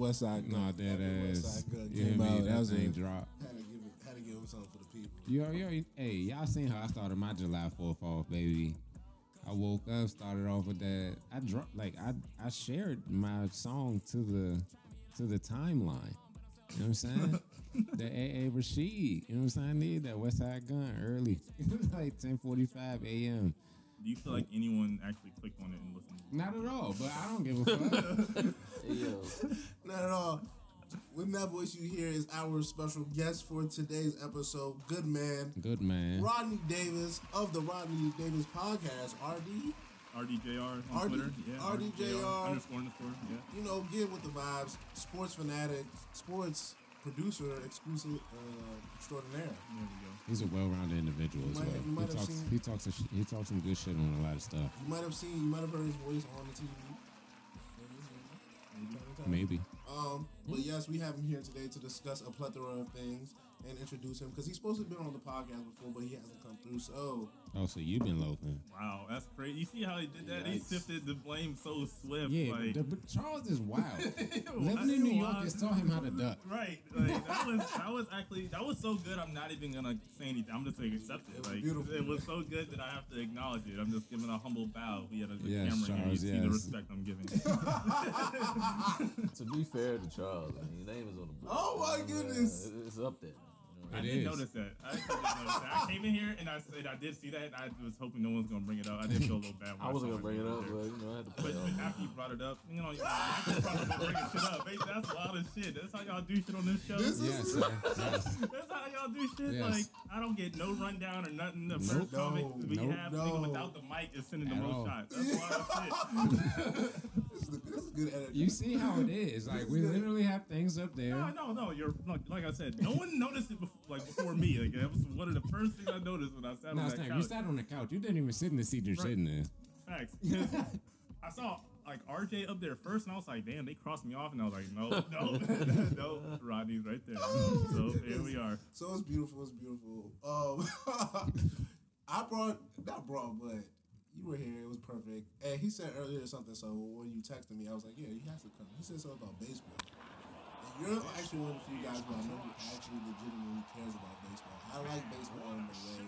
Shout out to Westside. Gun. Nah, that ass. Westside Gun You came out. That That was thing a, drop. had to give had to give him something for the people. Yo, yo, hey, y'all seen how I started my July 4th off, baby? I woke up, started off with that. I dropped like I I shared my song to the to the timeline. You know what I'm saying? the AA Rashid. You know what I'm saying? I need that Westside Gun early. It was like 10:45 a.m. Do you feel like anyone actually clicked on it and listened? Not at all, but I don't give a fuck. Not at all. When that voice you hear is our special guest for today's episode, good man, Good man. Rodney Davis of the Rodney Davis podcast, RD. RDJR on RD Twitter. Yeah. RDJR. Underscore underscore. Yeah. You know, get with the vibes, sports fanatic, sports producer, exclusive uh, extraordinaire. There we go. He's a well-rounded individual as might- well. He talks, seen- he talks, a sh- he talks some good shit on a lot of stuff. You might have seen, you might have heard his voice on the TV. Maybe. Um, but yes, we have him here today to discuss a plethora of things and introduce him because he's supposed to have been on the podcast before, but he hasn't come through. So Oh, so you've been loafing. Wow, that's crazy. You see how he did that? He Yikes. sifted the blame so swift. Yeah, like, the, but Charles is wild. Living in New why. York has taught him how to duck. Right, like that was that was actually that was so good. I'm not even gonna say anything. I'm just gonna accept it. It was like beautiful. it was so good that I have to acknowledge it. I'm just giving a humble bow. We had a the Yes, camera here. You Charles, see the respect I'm giving. to be fair to Charles, I mean, your name is on the book. Oh, my goodness. it- it's up there. You? I It didn't is. notice that. I didn't notice that. I came in here and I said I did see that. And I was hoping no one's gonna bring it up. I did feel a little bad. when I wasn't gonna bring it up, there. but you know, I had to But, play but off. after you brought it up, you know, you just brought up bringing shit up. Hey, that's a lot of shit. That's how y'all do shit on this show. This is- Yes. Yes. That's how y'all do shit. Yes. Like I don't get no rundown or nothing. The Nope. first comic No, we nope, have no. nigga without the mic is sending the most all. shots. That's a lot of shit. this is, the, this is good editing. You see how it is. Like we literally have things up there. No, no, no. You're like, like I said. No one noticed it before, like before me. Like that was one of the first things I noticed when I sat No, on it's that not. You sat on the couch. You didn't even sit in the seat you're Right. sitting in. Facts. 'Cause I saw like RJ up there first, and I was like, damn, they crossed me off, and I was like, no, no, no, Rodney's right there. so here we are. So it's beautiful. It's beautiful. Um, I brought not brought, but you were here. It was perfect. And he said earlier something. So when you texted me, I was like, yeah, he has to come. He said something about baseball. And you're actually one of the few guys who I know who actually legitimately cares about baseball. I like baseball in the way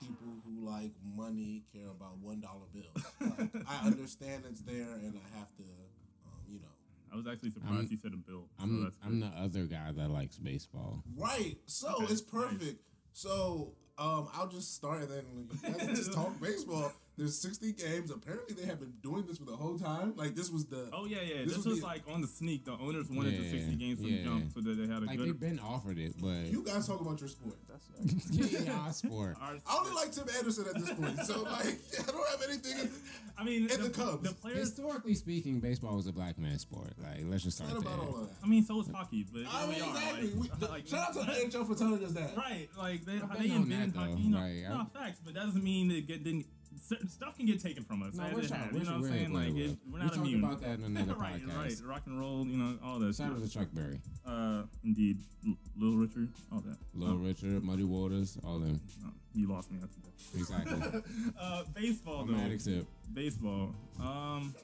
people who like money care about one dollar bills. Like, I understand it's there, and I have to, um, you know. I was actually surprised I'm- he said a bill. I'm that's I'm the other guy that likes baseball. Right. So Okay, it's perfect. So um, I'll just start and then you guys just talk baseball. There's 60 games. Apparently, they have been doing this for the whole time. Like this was the. Oh yeah, yeah. This This, was was the- like on the sneak. The owners wanted the 60 games from yeah. jump so that they had a Like good. they've been offered it, but You guys talk about your sport. That's right. yeah, yeah, our sport. Our- I only like Tim Anderson at this point. So like, I don't have anything. I mean, and the, the Cubs. the players. Historically speaking, baseball was a black man's sport. Like let's just start about there. of that. I mean, so is hockey, but I mean, we are. exactly. Like, We, the, like, shout out to the NHL for telling us that. Right, like they, I've how they invented hockey. You know, Like, no facts, but that doesn't mean it get didn't. Certain stuff can get taken from us. No, we're it We're you know what I'm saying? Like, it, we're We not talked immune. about that in another right, podcast. right. Rock and roll, you know, all that. Shout out to Chuck Berry, Uh, indeed, L- Little Richard, all that. Little Oh, Richard, Muddy Waters, all them. oh, you lost me after that. Exactly. Uh, baseball I'm though. baseball. Um,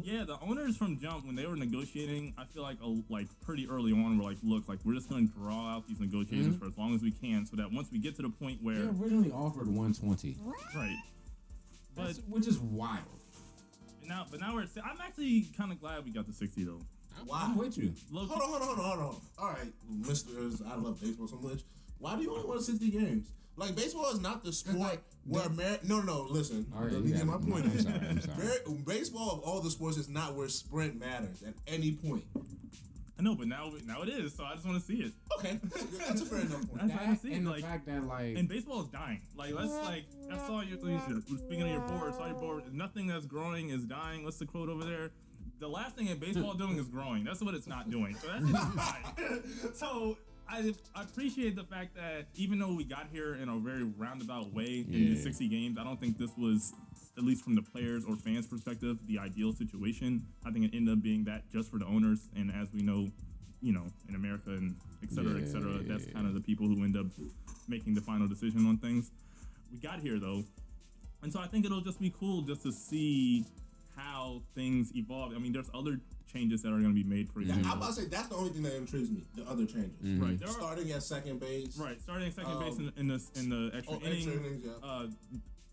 yeah, the owners from Jump when they were negotiating, I feel like a, like pretty early on were like, look, like we're just going to draw out these negotiations mm-hmm. for as long as we can, so that once we get to the point where they originally offered 120, right. But That's- which is wild. now, but now we're. At, I'm actually kind of glad we got the 60 though. I'm, I'm with you. Look, Hold on, hold on, hold on, hold on. All right, Misters, I love baseball so much. Why do you only want 60 games? Like, baseball is not the sport like- where Amer- No, no, listen. All right, let me get my it. point I'm sorry, I'm sorry. Baseball of all the sports is not where sprint matters at any point. I know, but now now it is. So I just want to see it. Okay, that's a, good- that's a fair enough point. That's how I That see and it. the fact that like and baseball is dying. Like let's like I saw your speaking of your board. Saw your board. Nothing that's growing is dying. What's the quote over there? The last thing in baseball doing is growing. That's what it's not doing. So that's just dying. so. I, appreciate the fact that even though we got here in a very roundabout way in Yeah. these 60 games, I don't think this was, at least from the players or fans' perspective, the ideal situation. I think it ended up being that just for the owners. And as we know, you know, in America and et cetera, et cetera. Yeah. That's kind of the people who end up making the final decision on things. We got here though, and so I think it'll just be cool just to see how things evolve. I mean, there's other changes that are going to be made. For Yeah, I'm about to say that's the only thing that intrigues me. The other changes, right? There are, starting at second base, right, starting at second Um, base in, in the in the extra oh, inning. extra innings, yeah. uh,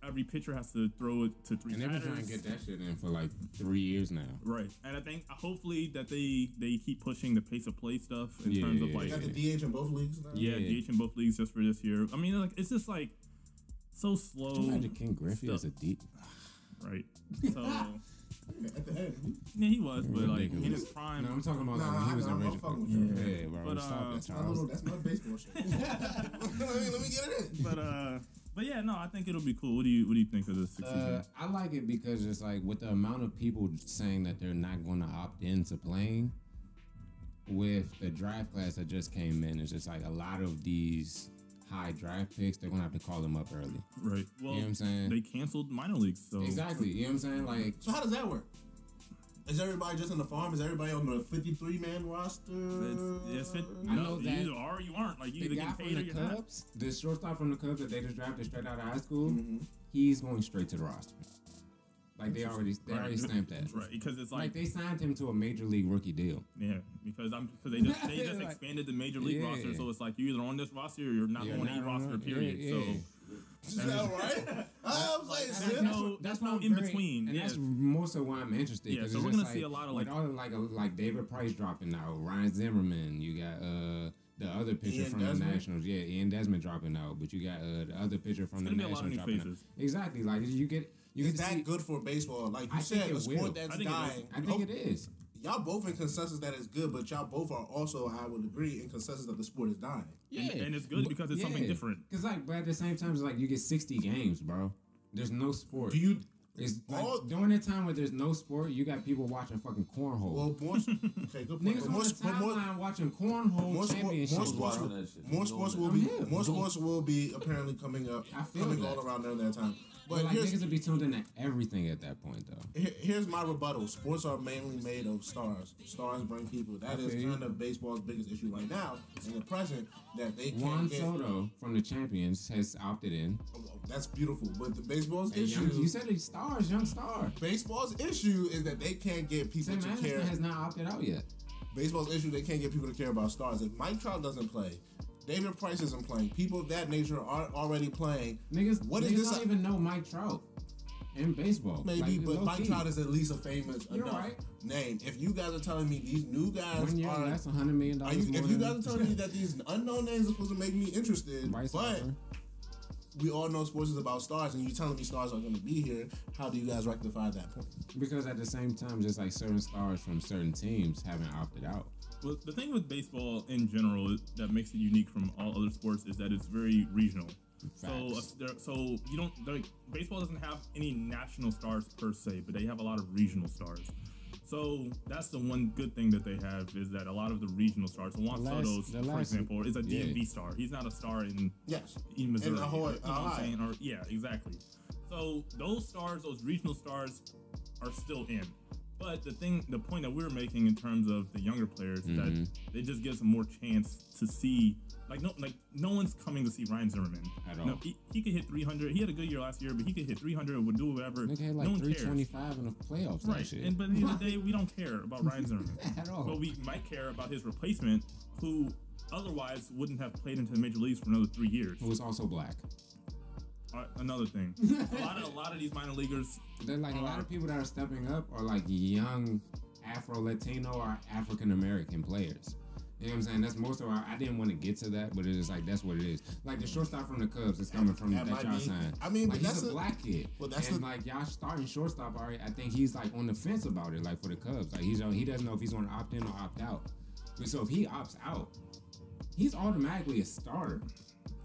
every pitcher has to throw it to three And they've been trying to get that shit in for like three years now. Right, and I think hopefully that they they keep pushing the pace of play stuff in Yeah, terms of like got the DH in both leagues now. yeah, Yeah. DH in both leagues just for this year. I mean, like it's just like so slow, Imagine Ken Griffey as a deep. right? So At the end, yeah, he was, but like in Ridiculous. his prime, No, I'm talking about Nah, like when he was I know, in I'm Rangers. with you. Yeah, bro. But, stop uh, that, that's my Charles. that's my baseball shit. let, me, get it in. but uh, but yeah, no, I think it'll be cool. What do you what do you think of this Uh. I like it because it's like with the amount of people saying that they're not going to opt into playing with the draft class that just came in. It's just like a lot of these high draft picks. They're gonna have to call them up early. Right. Well, you know what I'm saying? they canceled minor leagues, so Exactly. You know what I'm saying? Like So how does that work? Is everybody just in the farm? Is everybody on the 53 man roster? It's, it's fit, I no, know you either are or you aren't. Like you the either guy get from paid or the you're not. Cubs, the shortstop from the Cubs that they just drafted straight out of high school, Mm-hmm. he's going straight to the roster. Like they already they already stamped that. Right, because it's Like like, they signed him to a major league rookie deal. yeah, because I'm because they just they just Like- expanded the major league Yeah. roster, so it's like you're either on this roster or you're not You're on not any roster. it. Yeah, Period. yeah. So Is that right? I'm like, There's sis. no- that's no in very- between, and yeah. that's more so why I'm interested. Yeah, 'cause so it's we're gonna see a lot of, like- all like like David Price dropping out, Ryan Zimmerman. You got uh the other pitcher Ian from Desmond? the Nationals. Yeah, Ian Desmond dropping out, but you got uh, the other pitcher from It's the gonna be a lot of Nationals new dropping out. Exactly, like you get you Is get to that see. good for baseball? Like you I said, a it sport will. that's I think it is. dying. I think it is. Y'all both in consensus that it's good, but y'all both are also, I would agree, in consensus that the sport is dying. Yeah, and it's good because it's something different. Because like, but at the same time, it's like you get 60 games, bro. There's no sport. Do you? It's like all- during a time where there's no sport, you got people watching fucking cornhole. Well, more. Okay, good point. Niggas But on more, the but more, timeline watching cornhole more, sport, championships. more sports, watching that more sports will be more sports will be apparently coming up, I feel coming that. all around during that time. But But like niggas would be tuned in to everything at that point, though. here- here's my rebuttal. Sports are mainly made of stars. Stars bring people. That is kind of baseball's biggest issue right now in the present. That they can't Juan get. Soto from the Champions has opted in. Oh, That's beautiful. But the baseball's And issue. young, you said it's stars, young star. baseball's issue is that they can't get people Tim to Anderson care. has not opted out yet. Baseball's issue they can't get people to care about stars. If Mike Trout doesn't play, David Price isn't playing. People of that nature are already playing. Niggas, What is niggas this- don't even know Mike Trout in baseball. Maybe, Like, but Mike key. Trout is at least a famous You're enough right. name. If you guys are telling me these new guys year are, a hundred million dollars you, if you guys are telling me that these unknown names are supposed to make me interested, but we all know sports is about stars, and you're telling me stars are going to be here, how do you guys rectify that point? because at the same time, just like certain stars from certain teams haven't opted out. Well, the thing with baseball in general that makes it unique from all other sports is that it's very regional. So, uh, Facts. there, so you don't like baseball doesn't have any national stars per se, but they have a lot of regional stars. So that's the one good thing that they have is that a lot of the regional stars. So Juan last- Soto, for last- example, is a yeah. DMV star. He's not a star in Yes. in Missouri. Ahoy, you know what I'm saying? Or yeah, exactly. So those stars, those regional stars, are still in. But the thing, the point that we're making in terms of the younger players, is Mm-hmm. that it just gives them more chance to see. Like no, like no one's coming to see Ryan Zimmerman At No, all. he, he could hit 300. He had a good year last year, but he could hit 300. Would do whatever. Nigga had no like one three cares. in the playoffs. Right, and but at the end of the day, we don't care about Ryan Zimmerman At all. But we might care about his replacement, who otherwise wouldn't have played into the major leagues for another three years. Who was also black. Uh, another thing, a lot of a lot of these minor leaguers, They're like a lot of people that are stepping up are like young Afro Latino or African American players. You know what I'm saying? That's most of our. I didn't want to get to that, but it is like that's what it is. Like the shortstop from the Cubs is coming from That that, might y'all be- signed. I mean, like but he's that's a the- black kid. well, that's and the- like y'all starting shortstop. already. I think he's like on the fence about it. Like for the Cubs, like he's on. He doesn't know if he's going to opt in or opt out. But so if he opts out, he's automatically a starter.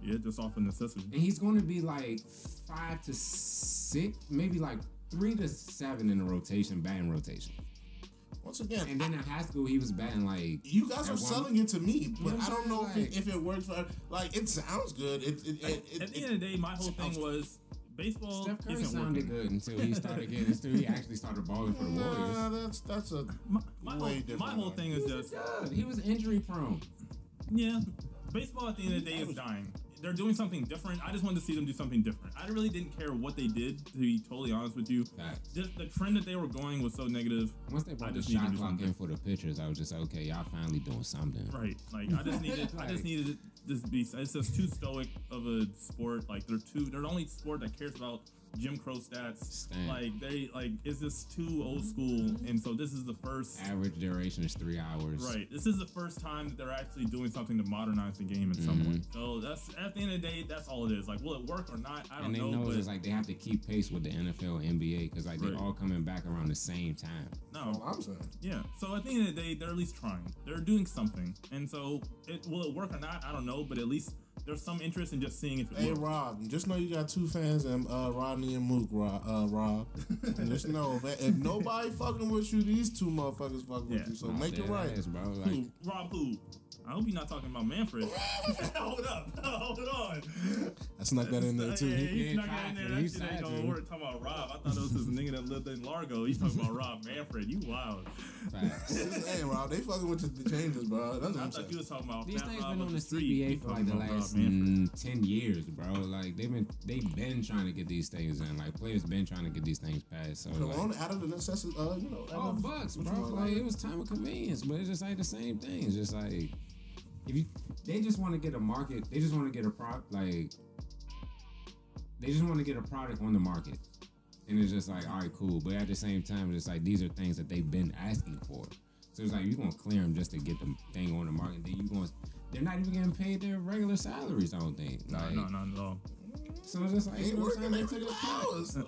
Yeah, just off of necessity. And he's going to be like five to six, maybe like three to seven in the rotation, batting rotation. Once again, And then in high school, he was batting like. you guys are selling it to me, but I'm I don't saying, know if, it, if it works for like it sounds good. It, it, it, At the end of the day, my whole thing was baseball Steph Curry isn't sounded working. good until he started getting until he actually started balling for the Warriors. Nah, that's that's a My, my, Way whole, different, my whole man. thing is just Good. He was injury prone. yeah, baseball at the end of the day is dying. They're doing something different. I just wanted to see them do something different. I really didn't care what they did. To be totally honest with you, Facts. just the trend that they were going was so negative. Once they I brought the shot clock in for the pitchers, I was just like, okay, y'all finally doing something. Right. Like I just needed I just needed just be it's just too stoic of a sport. Like they're too they're the only sport that cares about Jim Crow stats. Stan. Like they like it's just too old school. And so this is the first Average duration is three hours. Right. This is the first time that they're actually doing something to modernize the game in some mm-hmm. way. So that's at the end of the day, that's all it is. Like, will it work or not? I don't And they know. know but it's like they have to keep pace with the NFL and NBA because like Right. they're all coming back around the same time. no. I'm saying. Yeah. So at the end of the day, they're at least trying. They're doing something. And so it will it work or not? I don't know. But at least there's some interest in just seeing if it Hey works. Rob, just know you got two fans, and uh, Rodney and Mook. Rob, uh, Rob. And just know if, if nobody fucking with you, these two motherfuckers fucking Yeah. with you. So Nah, make it right. ass, bro. Like Who? Rob who? I hope you're not talking about Manfred. Hold up. Hold on. I snuck that in there too. Yeah, he Yeah, snuck tried it in there. He That shit ain't gonna work. Talking about Rob. I thought it was this nigga that lived in Largo. He's talking about Rob Manfred. You wild. facts. hey Rob, they fucking with the, the changes, bro. That's what I I'm thought you saying. was talking about These things been up on the street. CBA for like the last mm, ten years, bro. Like they've been they've been trying to get these things in. Like players been trying to get these things passed. So like, Corona out of the necessity, uh, you know. out all bucks, bro. Like it was time of convenience, but it just ain't the same thing. It's just like if you they just want to get a market, they just want to get a product like they just want to get a product on the market. And it's just like, all right, cool. But at the same time, it's like these are things that they've been asking for. So it's like you're gonna clear them just to get the thing on the market. Then you going they're not even getting paid their regular salaries. I don't think. No, Like, no, not at all. So it's just like Ain't you know what working I'm They took a cut. hours.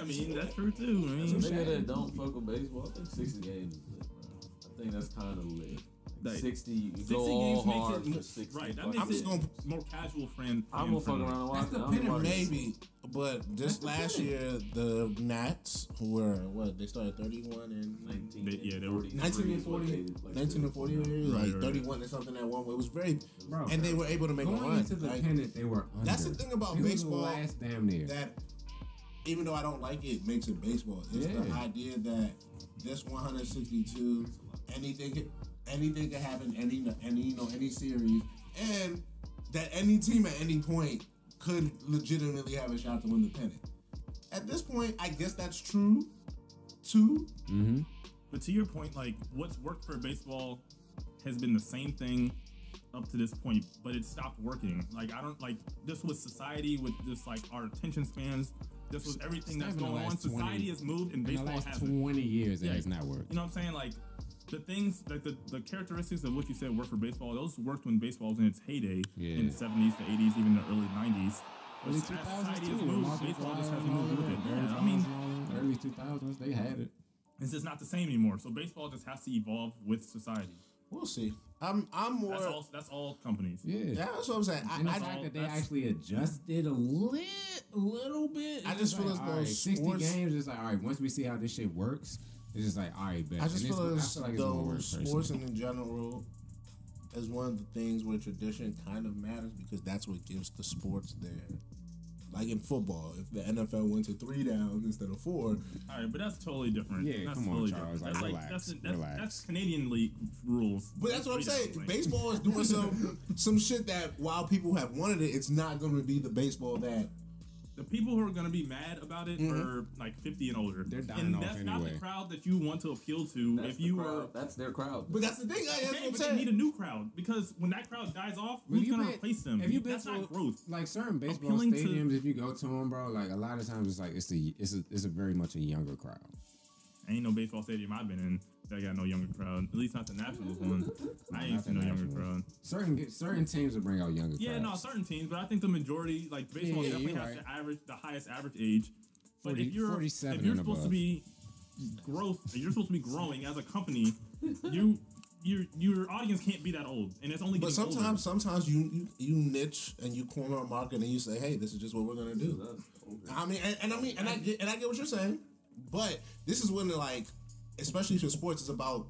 I mean, that's true too. I mean, Some Nigga that don't fuck with baseball, I think 60 games is lit, bro. I think that's kind of lit. Like Like, 60, you 60 go all games hard makes it for 60. right. That makes I'm just gonna- more casual friend. I'm gonna fuck around and watch That's the it. I'm pin and gonna watch it. Maybe, but just last year the Nats, who were what they started 31 and 19 They- yeah, they were- 19 and 40, 19 and 40, Right, like right. 31 or something at one. It was very, Bro, and they were able to make a going run. into the like, pennant, they were under. That's the thing about It was the baseball last damn near. that even though I don't like it, makes it baseball. It's the idea that this 162, anything can happen, any, any, you know, any series, and that any team at any point could legitimately have a shot to win the pennant. At this point, I guess that's true. Too. Mm-hmm. But to your point, like what's worked for baseball has been the same thing up to this point, but it stopped working. Like I don't like this was society with just like our attention spans. This was everything that's It's not even going on. last 20 Society has moved and In the baseball last hasn't. 20 years, it Yeah. has not worked. You know what I'm saying? Like the things, like the, the characteristics of what you said work for baseball. Those worked when baseball was in its heyday Yeah. in the 70s, the 80s, even the early 90s. Early 2000s too. has with moved, Marcus baseball just hasn't and moved with it. Yeah, I mean, Bonds and all them, early 2000s, they had it. it's just not the same anymore. So baseball just has to evolve with society. We'll see. I'm. I'm more. That's all. That's all companies. Yeah. Yeah, that's what I'm saying. And the I, I, fact that they actually adjusted a little, little bit. I it's just feel like, as though all right, 60 sports- games is like, all right, once we see how this shit works, it's just like, all right, bet. I just And it's- feel as I feel like it's gonna though sports personally. and in general is one of the things where tradition kind of matters because that's what gives the sports their. Like in football, if the NFL went to three downs instead of four, All right, but that's totally different. Yeah, that's come on, Charles, different. like, that's relax, that's, that's, relax. that's Canadian league rules. but that's what I'm saying. like- Baseball is doing some some shit that while people have wanted it, it's not going to be the baseball that The people who are going to be mad about it Mhm. are like 50 and older. They're dying and off that's not the crowd that you want to appeal to. That's if you crowd. were, That's their crowd. But that's the thing. That's okay, what I'm but they saying. need a new crowd because when that crowd dies off, But who's going to been- replace them? Have you been that's to not growth. like certain baseball Appealing to- stadiums? if you go to them, bro, like a lot of times it's like it's a it's a it's a very much a younger crowd. Ain't no baseball stadium I've been in that got no younger crowd. At least not the Nationals one. I ain't Not seen no younger crowd. Certain certain teams will bring out younger Yeah, no, certain teams, but I think the majority, like baseball, Yeah, definitely has right. the average, the highest average age. But 40 if you're 47 if you're and supposed to be growth, if you're supposed to be growing as a company, you your your audience can't be that old, and it's only. But getting older. sometimes, sometimes you, you you niche and you corner a market and you say, "Hey, this is just what we're gonna do." I mean, and, and I mean, and I get and I get what you're saying, but this is when like, especially for sports, it's about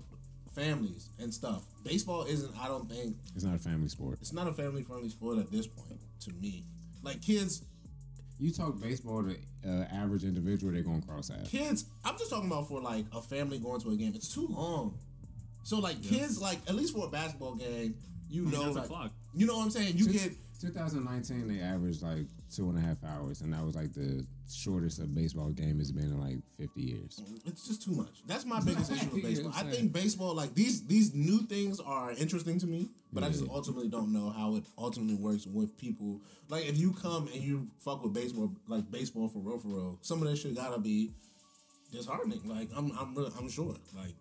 families and stuff. Baseball isn't. I don't think It's not a family sport. it's not a family friendly sport at this point. To me, like kids, You talk baseball to uh, average individual, they're gonna cross out. kids i'm just talking about for like a family going to a game it's too long so like kids like at least for a basketball game you know there's a like, clock. you know what i'm saying you Two- get 2019, they averaged like two and a half hours, and that was like the shortest a baseball game has been in like 50 years. it's just too much. That's my biggest issue with baseball. I'm i saying. think baseball like these these new things are interesting to me but i just ultimately don't know how it ultimately works with people. Like if you come and you fuck with baseball like baseball for real for real some of that shit gotta be disheartening. Like i'm i'm really, i'm sure. Like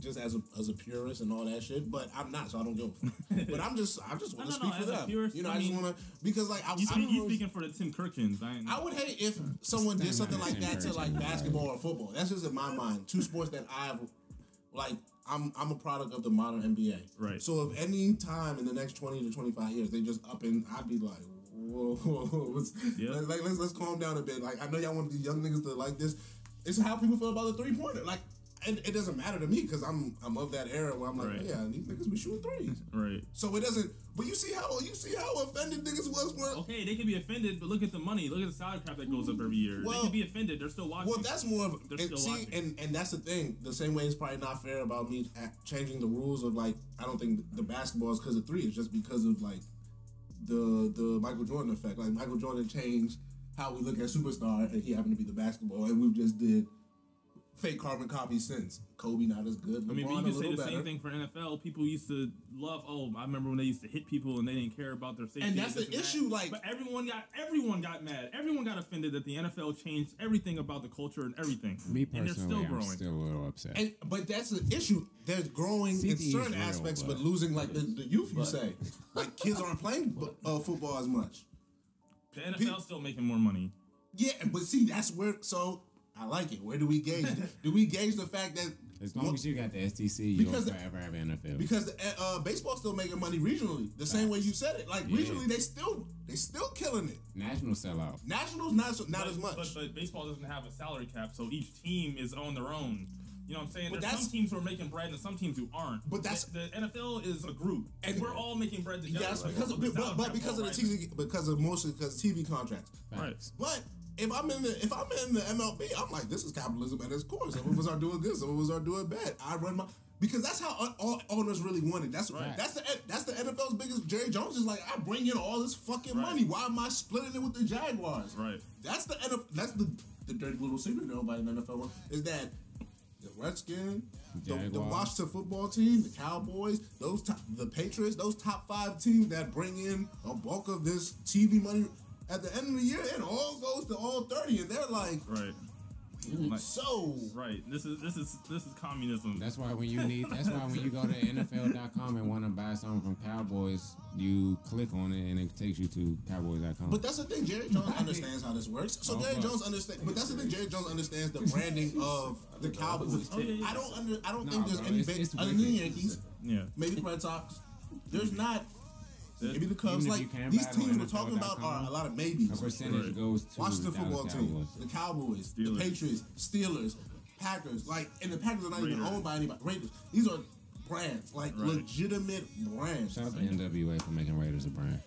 just as a as a purist and all that shit, but I'm not, so I don't give. a fuck. but I'm just I just want to No, no, speak no, for as them. purist, you know, I I, just want to because like I, You I, speak, you was- speaking for the Tim Kurkjians. I, I would hate if someone did something like the that to like basketball or football. That's just in my mind. Two sports that I've like. I'm I'm a product of the modern NBA. Right. So if any time in the next 20 to 25 years they just up and I'd be like, whoa, whoa, whoa what's, Yeah. like, like, let's let's calm down a bit. Like I know y'all want these young niggas to like this. It's how people feel about the three pointer. Like. And it doesn't matter to me because I'm I'm of that era where I'm like, Right. yeah, these niggas be shooting threes. right. So it doesn't. But you see how you see how offended niggas was when Okay, they can be offended, but look at the money. Look at the salary cap that goes up every year. Well- they can be offended. They're still watching. Well, that's more of They're and still see, watching. and and that's the thing. The same way it's probably not fair about me changing the rules of like I don't think the basketball is because of three. It's just because of like the the Michael Jordan effect. Like Michael Jordan changed how we look at superstar, and he happened to be the basketball, and we've just did fake carbon copies since. Kobe not as good. LeBron I mean, but you can say the better. same thing for NFL. People used to love. Oh, I remember when they used to hit people and they didn't care about their safety. And that's this the that. issue, like- but everyone got everyone got mad. Everyone got offended that the NFL changed everything about the culture and everything. Me and they're personally, still I'm growing. still a little upset. And but that's the issue. There's growing in CTE is certain real, aspects, but, but- losing like the, the youth. You say like kids aren't playing uh, football as much. the NFL's still making more money. Yeah, but see, that's where. So I like it. Where do we gauge? that? do we gauge the fact that as long as you got the STC, you'll Because the- forever have NFL. because the, uh, baseball's still making money regionally, the same way you said it. Like Yeah. regionally, they still they still killing it. National sellout. Nationals not so, not but, as much. But, but baseball doesn't have a salary cap, so each team is on their own. You know what I'm saying? But There's that's- some teams who are making bread and some teams who aren't. But that's- the, the NFL is a group, And- and we're all making bread together. yes, Like, because of, but, but because of the all TV, because of mostly because TV contracts. Right. But if I'm in the if I'm in the MLB, I'm like, this is capitalism at its core. Some of us are doing good, some of us are doing bad. I run my because that's how all owners really want it. That's Right. that's the that's the NFL's biggest. Jerry Jones is like, I bring in all this fucking Right. money. Why am I splitting it with the Jaguars? Right. That's the NFL. That's the the dirty little secret nobody in the NFL is that the Redskins, the, the Washington football team, the Cowboys, those top, the Patriots, those top five teams that bring in a bulk of this TV money. At the end of the year, it all goes to all thirty, and they're like, Right. Like, so right. This is this is this is communism. That's why when you need, that's why when you go to NFL.com and want to buy something from Cowboys, you click on it and it takes you to Cowboys.com. But that's the thing. Jerry Jones understands how this works. So Oh, Jerry fuck. Jones understands. But that's the thing. Jerry Jones understands the branding of the Cowboys. Oh, yeah, yeah. I don't under. I don't Nah, think there's bro, any it's- big it's other than. Yankees, yeah. maybe the Red Sox. There's not. Maybe the Cubs. Even if you Like these buy it on teams we're talking about are a lot of maybes. a percentage Right. goes to Washington the football Dallas team, Cowboys. the Cowboys, the Steelers. Patriots, Steelers, Packers. Like, and the Packers are not even owned by anybody. Raiders. These are brands, like Right. legitimate brands. Shout out to NWA for making Raiders a brand.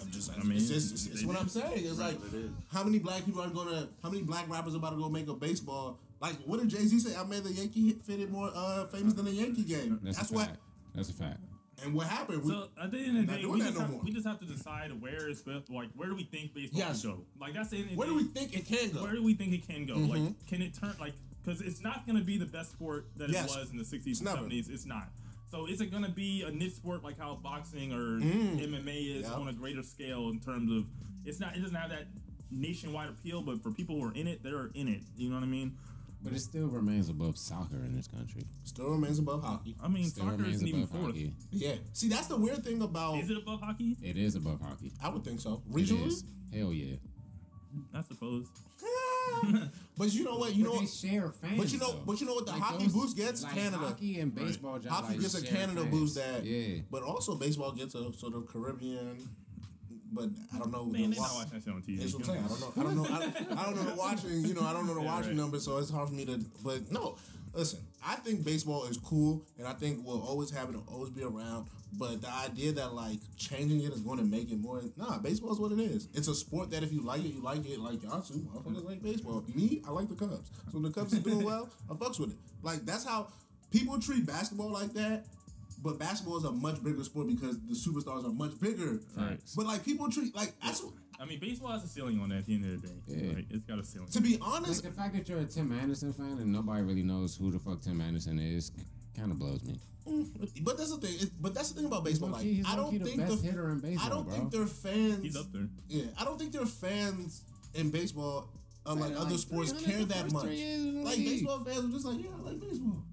I'm just, I mean, it's, just, it's, it's what. I'm saying. It's like, It is. how many black people are gonna, how many black rappers are about to go make a baseball? Like, what did Jay Z say? I made the Yankee hit fitted more uh, famous than the Yankee game. That's, That's, a what. fact. That's a fact. And what happened? We, So at the end of the day, we just, no have, we just have to decide where is best- like where do we think baseball Yes. can go? Like that's the end of the where do we think it can go? Where do we think it can go? Mhm. Like, can it turn like because it's not going to be the best sport that Yes. it was in the '60s It's and never. '70s. It's not. So is it going to be a niche sport like how boxing or Mm. MMA is Yep. on a greater scale in terms of it's not. It doesn't have that nationwide appeal, but for people who are in it, they're in it. You know what I mean? But it still remains above soccer in this country. Still remains above hockey. I mean, Still soccer remains isn't even above fourth. hockey. Yeah. See, that's the weird thing about. Is it above hockey? It is above hockey. I would think so. It Regionally. is. Hell yeah. I suppose. but you know what? You know. but they what? share fans. But you know. though. But you know what? The Like hockey those- boost gets like Canada. Hockey and baseball just Hockey like gets a share Canada fans. boost that. Yeah. But also baseball gets a sort of Caribbean. But I don't know. Man, the they're not watching that shit on TV. That's what I'm saying. I don't know. I don't know. I don't, I don't know the watching. You know, I don't know the watching numbers, so it's hard for me to. But no, Listen, I think baseball is cool, and I think we'll always have it, always be around. But the idea that like changing it is going to make it more, nah, baseball is what it is. It's a sport that if you like it, you like it. Like y'all two, motherfuckers like baseball. Me, I like the Cubs. So when the Cubs is doing well, I fucks with it. Like that's how people treat basketball like that. But basketball is a much bigger sport because the superstars are much bigger. Facts. But like people treat like that's I mean, baseball has a ceiling on it at the end of the day. Yeah. Like, it's got a ceiling. to be Like honest. the fact that you're a Tim Anderson fan and nobody really knows who the fuck Tim Anderson is kind of blows me. Mm, but that's the thing. It, but that's the thing about baseball. Like he's I don't low-key the think best the hitter in baseball, I don't bro. think they're fans. He's up there. Yeah, I don't think their fans in baseball, unlike Man, other like sports, care that much. three years in the Like baseball fans are just like, yeah, I like baseball.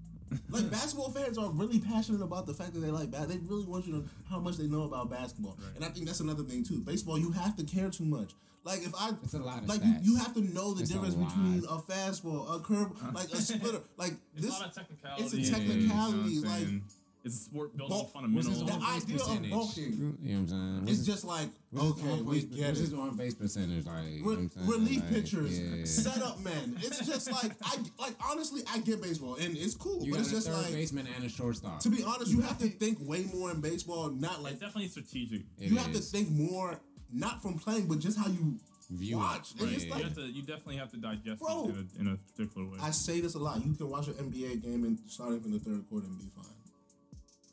Like basketball fans are really passionate about the fact that they like bas. They really want you to know how much they know about basketball, and I think that's another thing too. Baseball, you have to care too much. Like if I, It's a lot of like you, stats. you have to know the It's difference lot. between a fastball, a curve, like a splitter. Like It's this, a lot of technicality. it's a you know what I'm technicality, like- saying? It's a sport built on Bulk- fundamentals. The base idea of percentage? bulking. You know what I'm saying? What's it's just like okay, on we base- get what's it. on base percentage like? you know what Re- I'm saying? relief Like, pitchers, yeah. setup men. It's just like I like honestly, I get baseball and it's cool, You but got it's a just third like baseman and a shortstop. to be honest, you have to think way more in baseball. Not like It's definitely strategic. It you have to is. think more, not from playing, but just how you View it. watch. And Right. it's You like have to. You definitely have to digest Bro. it in a, in a particular way. I say this a lot. You can watch an NBA game and start starting from the third quarter and be fine.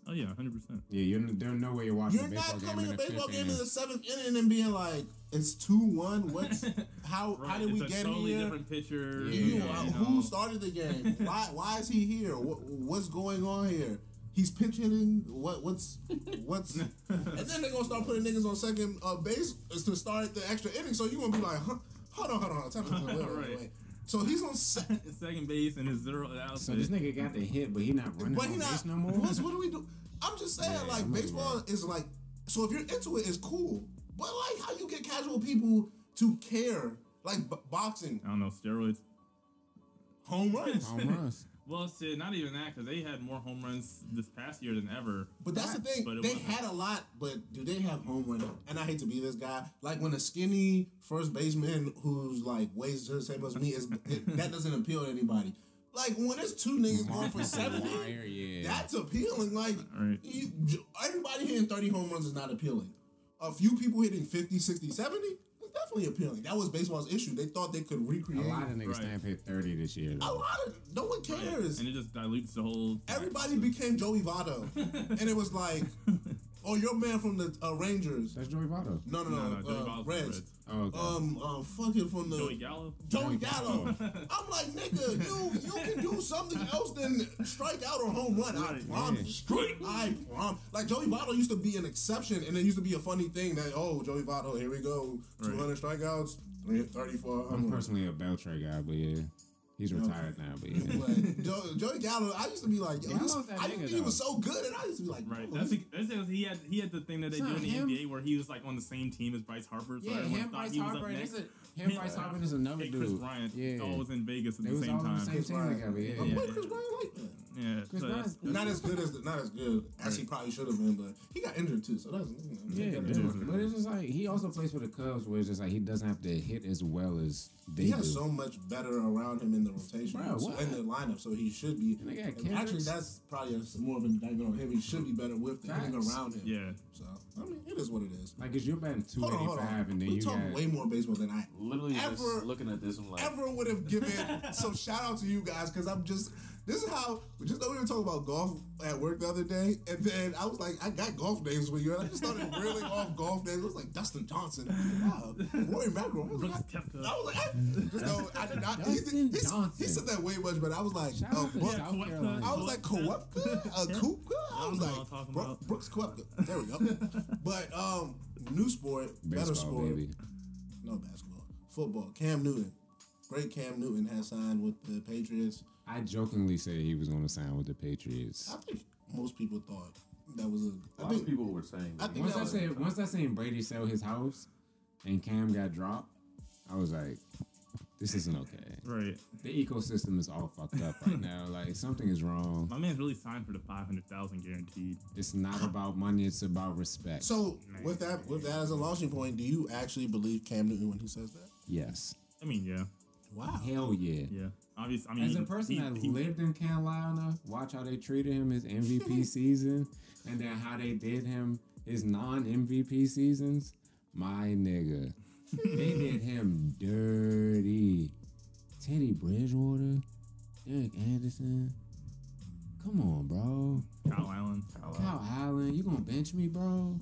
Oh yeah, hundred percent. Yeah, you're, there's no way you're watching You're a baseball not game coming in a the baseball fifth game in the seventh inning and being like, it's two one. What's how Right. how did we it's a get totally here? different pitcher. Yeah. You you know, know, who started the game? Why why is he here? What, what's going on here? He's pinch hitting. What what's what's? and then they're gonna start putting niggas on second uh, base to start the extra inning. So you're gonna be like, huh, hold on, hold on, hold on. Time out. Wait, wait, wait, wait. So he's on second, second base and his zero outfit. So this nigga got the hit, but he not running but he not. base no more. What's, what do we do? I'm just saying, Yeah, like I'm baseball bro. is like. So if you're into it, it's cool. But like, how you get casual people to care? Like b- boxing, I don't know steroids. home runs. Home runs. Well, shit, not even that because they had more home runs this past year than ever. But that's the thing. But They wasn't. had a lot, but do they have home run? And I hate to be this guy. Like when a skinny first baseman who's like weighs the same as me is it, that doesn't appeal to anybody. Like when it's two niggas going for seventy, yeah. that's appealing. Like Right. you, everybody hitting thirty home runs is not appealing. A few people hitting 50, 60, 70 is definitely appealing. That was baseball's issue. They thought they could recreate. a recreate. lot of niggas Right. stamp hit 30 this year. A lot of no one cares. And it just dilutes the whole. Everybody became Joey Votto, and it was like, oh, you're man from the uh, Rangers. That's Joey Votto. No, no, no, No, no, uh, Votto's Reds. Reds. Oh, okay. Um, um, fucking from the Joey Gallo. Joey Gallo. I'm like, nigga, you you can do something else than strike out or home run. I promise. Strike. I promise. Like Joey Votto used to be an exception, and it used to be a funny thing that oh, Joey Votto, here we go, Right. 200 strikeouts, 34. I'm home runs. personally a Beltre guy, but yeah. He's retired now, but yeah. But Jo- Joey Gallo, I used to be like, yo, Gallo's this, that I used to think he was so good, and I used to be like, Right. bro, That's, he's- that's because he had he had the thing that they It's do not in the him. NBA where he was like on the same team as Bryce Harper. So Yeah, everyone him, thought Bryce he was up Harper, and next. it's a, him, Bryce Harper, is another and Kris dude. Bryant Yeah. all was in Vegas at They the was same all on the time. same Kris team Bryant. together, yeah. But Yeah. boy, Kris Bryant like that. Yeah. Kris so that's- Bryant- Not as good as not as good as he probably should have been, but he got injured too, so that's you know, Yeah, he dude. but it's just like he also plays for the Cubs, where it's just like he doesn't have to hit as well as they He do. has so much better around him in the rotation, Bro, so- in the lineup, so he should be. And and actually, that's probably a, more of an indictment on him. He should be better with the hitting around him. Yeah. So I mean, it is what it is. like, cause you're batting Hold on, 285, and then we you talk got way more baseball than I Literally Ever- just looking at this, I'm like, ever would have given. so shout out to you guys because I'm just. This is how we just know we were talking about golf at work the other day, and then I was like, I got golf names for you, and I just started reeling off golf names. It was like Dustin Johnson, wow, Rory McIlroy. I was Brooks like, Koepka. I was like, I, just know, I did not. He, Dustin he, he Johnson. said that way much, but I was like, Shout uh, out to Koepka. I was like Koepka, a Koepka. I I was like what I'm talking Bro- about. Brooks Koepka. There we go. but um, new sport, better sport. baby. No basketball, football. Cam Newton, great Cam Newton has signed with the Patriots. I jokingly said he was going to sign with the Patriots. I think most people thought that was a. a I lot think of people were saying. That. I that think Once that I said, once I seen Brady sell his house, and Cam got dropped, I was like, this isn't okay. Right. The ecosystem is all fucked up right now. Like something is wrong. My man's really signed for the five hundred thousand guaranteed. It's not about money. It's about respect. so. With that, with that as a launching point, do you actually believe Cam Newton when he says that? yes. I mean, yeah. Wow. Hell yeah. Yeah, obviously. I mean, As a person he- that he- lived in Carolina, watch how they treated him his MVP season, and then how they did him his non-MVP seasons. My nigga, they did him dirty. Teddy Bridgewater, Derek Anderson. Come on, bro. Kyle Allen. Kyle Allen, you gonna bench me, bro?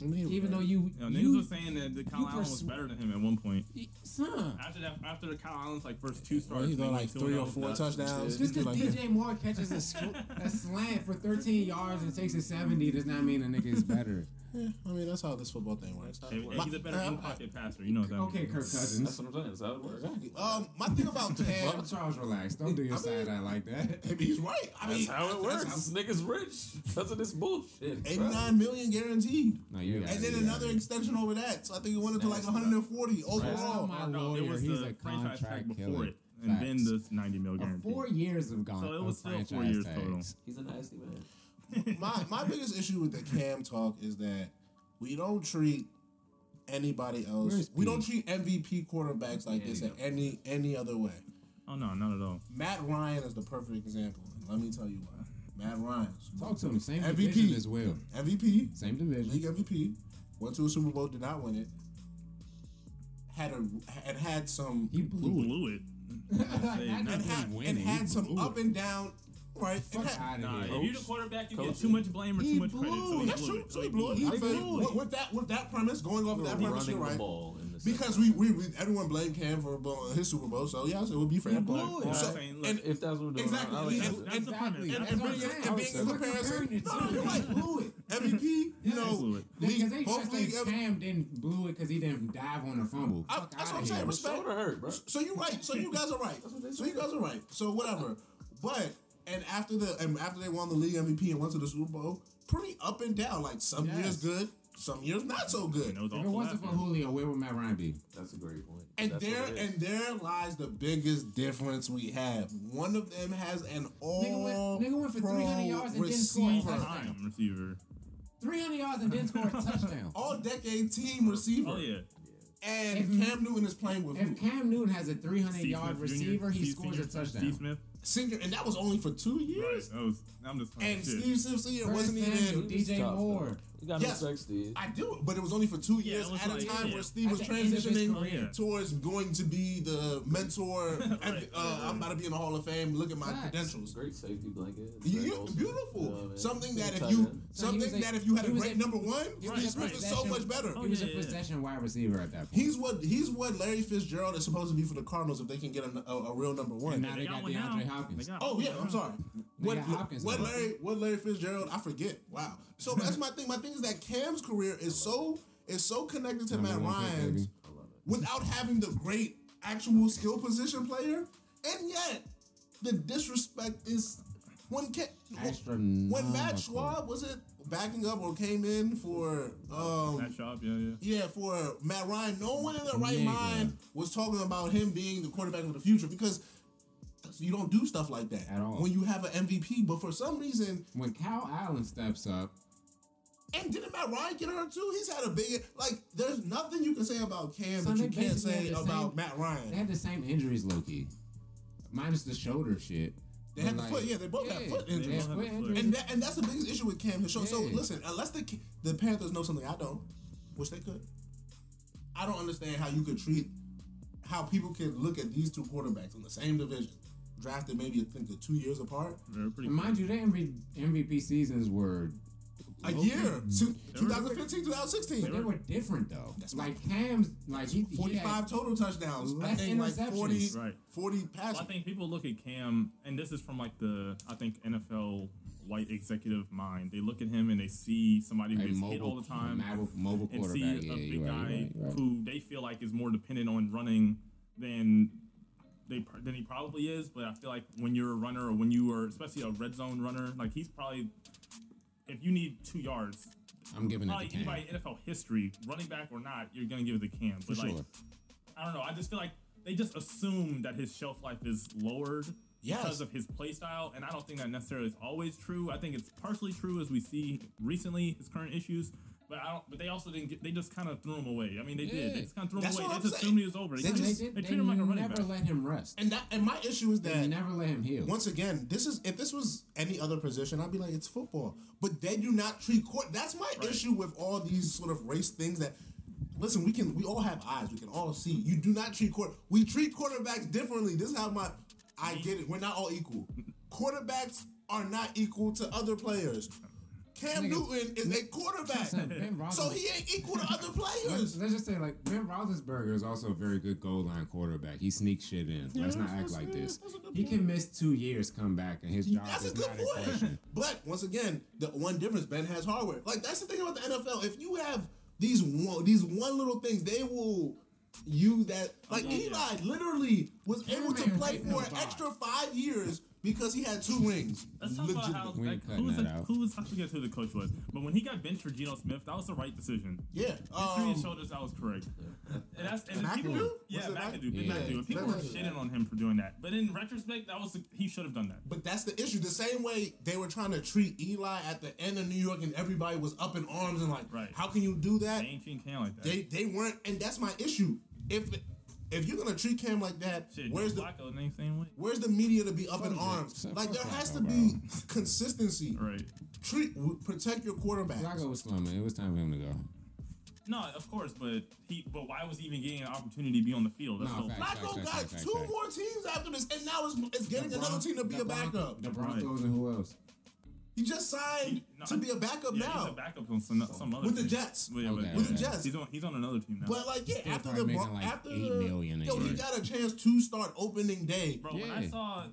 I mean, Even though you, You know, niggas you, were saying that the Kyle you Allen was better than him at one point. Son. After that, after the Kyle Allen's like first two well, starts, he they got like 2 three or four touchdowns. Just because like, DJ Moore catches a, sl- a slant for 13 yards and takes a 70 does not mean a nigga is better. yeah, I mean, that's how this football thing works. Hey, My- he's a better in pocket passer. You know that Okay, means. Kirk That's what I'm saying. That's how it works. Exactly. Um, my thing about Cam, Fuck Charles, relax. Don't do your I mean- side eye like that. I mean, he's right. I mean, That's how it works. that's This nigga's rich because of this bullshit. bro. 89 million guaranteed. No, you got And then it, you got another extension over that. So I think he went into like Snatched it up. 140 Shout out overall. My No, lawyer. it was He's the a franchise tag contract before killer. it, and then the 90 mil Uh, guarantee. four years have gone. So it was still four franchise years total. He's a nasty man. my my biggest issue with the Cam talk is that we don't treat anybody else. Where's We Pete? don't treat MVP quarterbacks like Yeah, this you in any any other way. Oh no, not at all. Matt Ryan is the perfect example. And let me tell you why. Matt Ryan, Talk to him. Same MVP. division as well. MVP, Same division. league MVP, went to a Super Bowl, did not win it. Had a had had some He Who blew it. blew it? Not and had, him and had some up it. and down. Right, Fuck had- out Nah, of if you're the quarterback, you get too much blame or He too much credit. So blew he. That's blew true. it. So he blew it. He blew it. with, with that with that premise, going off of that premise, running you're right. ball in the Because second we, we, we everyone blamed Cam for his Super Bowl, so yeah, so it would be fair. He but- blew it. So- saying, look, and, If that's what we're doing, Exactly. I like That's- that. that's the premise. and, That's and the being, and being in comparison, no, you're him. blew it. MVP, you blew know, it. Because league, they both just league. say Cam didn't blew it because he didn't dive on a fumble. I- that's what I'm saying. Respect. Shoulder hurt, bro. So you're right. So you guys are right. So you guys are right. So whatever. But and after the and after they won the league MVP and went to the Super Bowl, pretty up and down. Like some Yes. years good, some years not so good. it was If it awful wasn't for. Julio, where would Matt Ryan be? That's a great point. And That's there what it is. and there lies the biggest difference we have. One of them has an all Nigga went- nigga went for pro 300 yards and didn't score a receiver, touchdown. Receiver. 300 yards and didn't score a touchdown. all decade team receiver. Oh yeah. And If- Cam Newton is playing with If who? Cam Newton has a 300 Steve yard Smith Jr., receiver, he Steve scores Senior, a touchdown. Steve Smith. Senior, and that was only for two Right. years. That was, I'm just And shit. Steve Smith Senior Curtis wasn't Samuel, even. DJ Tough, Moore. Though. You got Yes. no sex, Steve. I do, but it was only for two Yeah, years it was at a time yeah. where Steve At was the end of his transitioning towards going to be the mentor. and, Right, uh, right, I'm about to be in the Hall of Fame. Look at my Facts. credentials. Great safety blanket. You- awesome. beautiful. You know what I mean? Something that if you. So something was a- that if you had a was great a- number one, he was Steve Smith is so much better. Oh, He was yeah, a yeah. possession wide receiver at that point. He's what he's what Larry Fitzgerald is supposed to be for the Cardinals if they can get a, a, a real number one. And now They they got got one DeAndre now. Hopkins. They got Oh one yeah. I'm sorry. What, Hopkins what. Larry what Larry Fitzgerald? I forget. Wow. So that's my thing. My thing is that Cam's career is so is so connected to Number Matt one Ryan's baby. I love it. without having the great actual skill position player, and yet the disrespect is when Ca- when Matt Astronomical. Schwab was it backing up or came in for um That shop, yeah, yeah. yeah, for Matt Ryan, no one in their right Nigga. mind was talking about him being the quarterback of the future because you don't do stuff like that At all. when you have an MVP. But for some reason, When Cal Allen steps up, and didn't Matt Ryan get hurt too? He's had a big like. There's nothing you can say about Cam Son, that you can't say about same- Matt Ryan. they had the same injuries, Loki, minus the shoulder shit. They had But, the foot. Yeah, they both had foot injuries. had foot injuries. And that, and that's the biggest issue with Cam. So, so Yeah. listen, unless the the Panthers know something I don't, which they could, I don't understand how you could treat how people can look at these two quarterbacks in the same division, drafted maybe I think two years apart, They're pretty And mind you, their MVP seasons were a Low-key. year, mm-hmm. two, They were- 2015, 2016. But they were different though. That's like Cam's, like he, he 45 had, total touchdowns. I less think like interceptions. 40, Right. 40 Well. I think people look at Cam, and this is from like the I think NFL white executive mind. They look at him and they see somebody who gets hit mobile, all the time, mobile, mobile and quarterback. see Yeah, a big right, guy right, right. who they feel like is more dependent on running than they than he probably is. But I feel like when you're a runner or when you are especially a red zone runner, like he's probably if you need two yards, I'm giving it to Cam. anybody in NFL history, running back or not, you're gonna give it to Cam. For But like sure. I don't know. I just feel like they just assume that his shelf life is lowered Yes. because of his play style, and I don't think that necessarily is always true. I think it's partially true as we see recently his current issues, But I don't. But they also didn't. Get, they just kind of threw him away. I mean, they did. Yeah. They just kind of threw him That's away. what They I'm just saying. assumed he was over. They, They just, just- they, they, treated him like a running never back. let him rest. And that and my issue is They that never let him heal. once again, this is if this was any other position, I'd be like, it's football. But they do not treat court. That's my Right. issue with all these sort of race things that. Listen, we can we all have eyes. We can all see. You do not treat court. We treat quarterbacks differently. This is how my I get it. We're not all equal. Quarterbacks are not equal to other players. Cam Nigga, Newton is a quarterback, so he ain't equal to other players. let's just say, like Ben Roethlisberger is also a very good goal line quarterback. He sneaks shit in. Let's not act like this. a He point. can miss two years, come back, and his job That's a is good not in point. question. But once again, the one difference Ben has hardware. Like that's the thing about the NFL. If you have these one these one little things, they will use that. Like oh, Eli literally was able to play for an extra five years because he had two rings. Let's talk about how We like, ain't who cutting was that the, out. who was I forget who the coach was, but when he got benched for Geno Smith, that was the right decision. Yeah. History Um, showed us that was correct. And that's and McAdoo? people, Was yeah, it McAdoo, Mac- Yeah. McAdoo. And people were McAdoo. shitting on him for doing that, but in retrospect, that was the, he should have done that. but that's the issue. The same way they were trying to treat Eli at the end of New York, and everybody was up in arms and like, Right. how can you do that? They ain't treating Cam like that. They they weren't, and that's my issue. If if you're gonna treat Cam like that, Shit, where's the same. Where's the media to be up in arms? Like there has to be consistency. Right. Treat protect your quarterback. Flacco was slumming. It was time for him to go. No, of course, but he, but why was he even getting an opportunity to be on the field? That's No, the, fact. Flacco Fact, got fact, fact, two fact. more teams after this, and now it's, it's getting The another team to be the a backup. The Broncos and who else? He just signed He- no, to be a backup yeah, now he's a backup on some, some other with the. Jets. But yeah, Okay, but With the. Jets. He's on he's on another team now. But like, yeah, Still after probably the making Bron- like after eight the, yo, he got a chance to start opening day. Bro, when I saw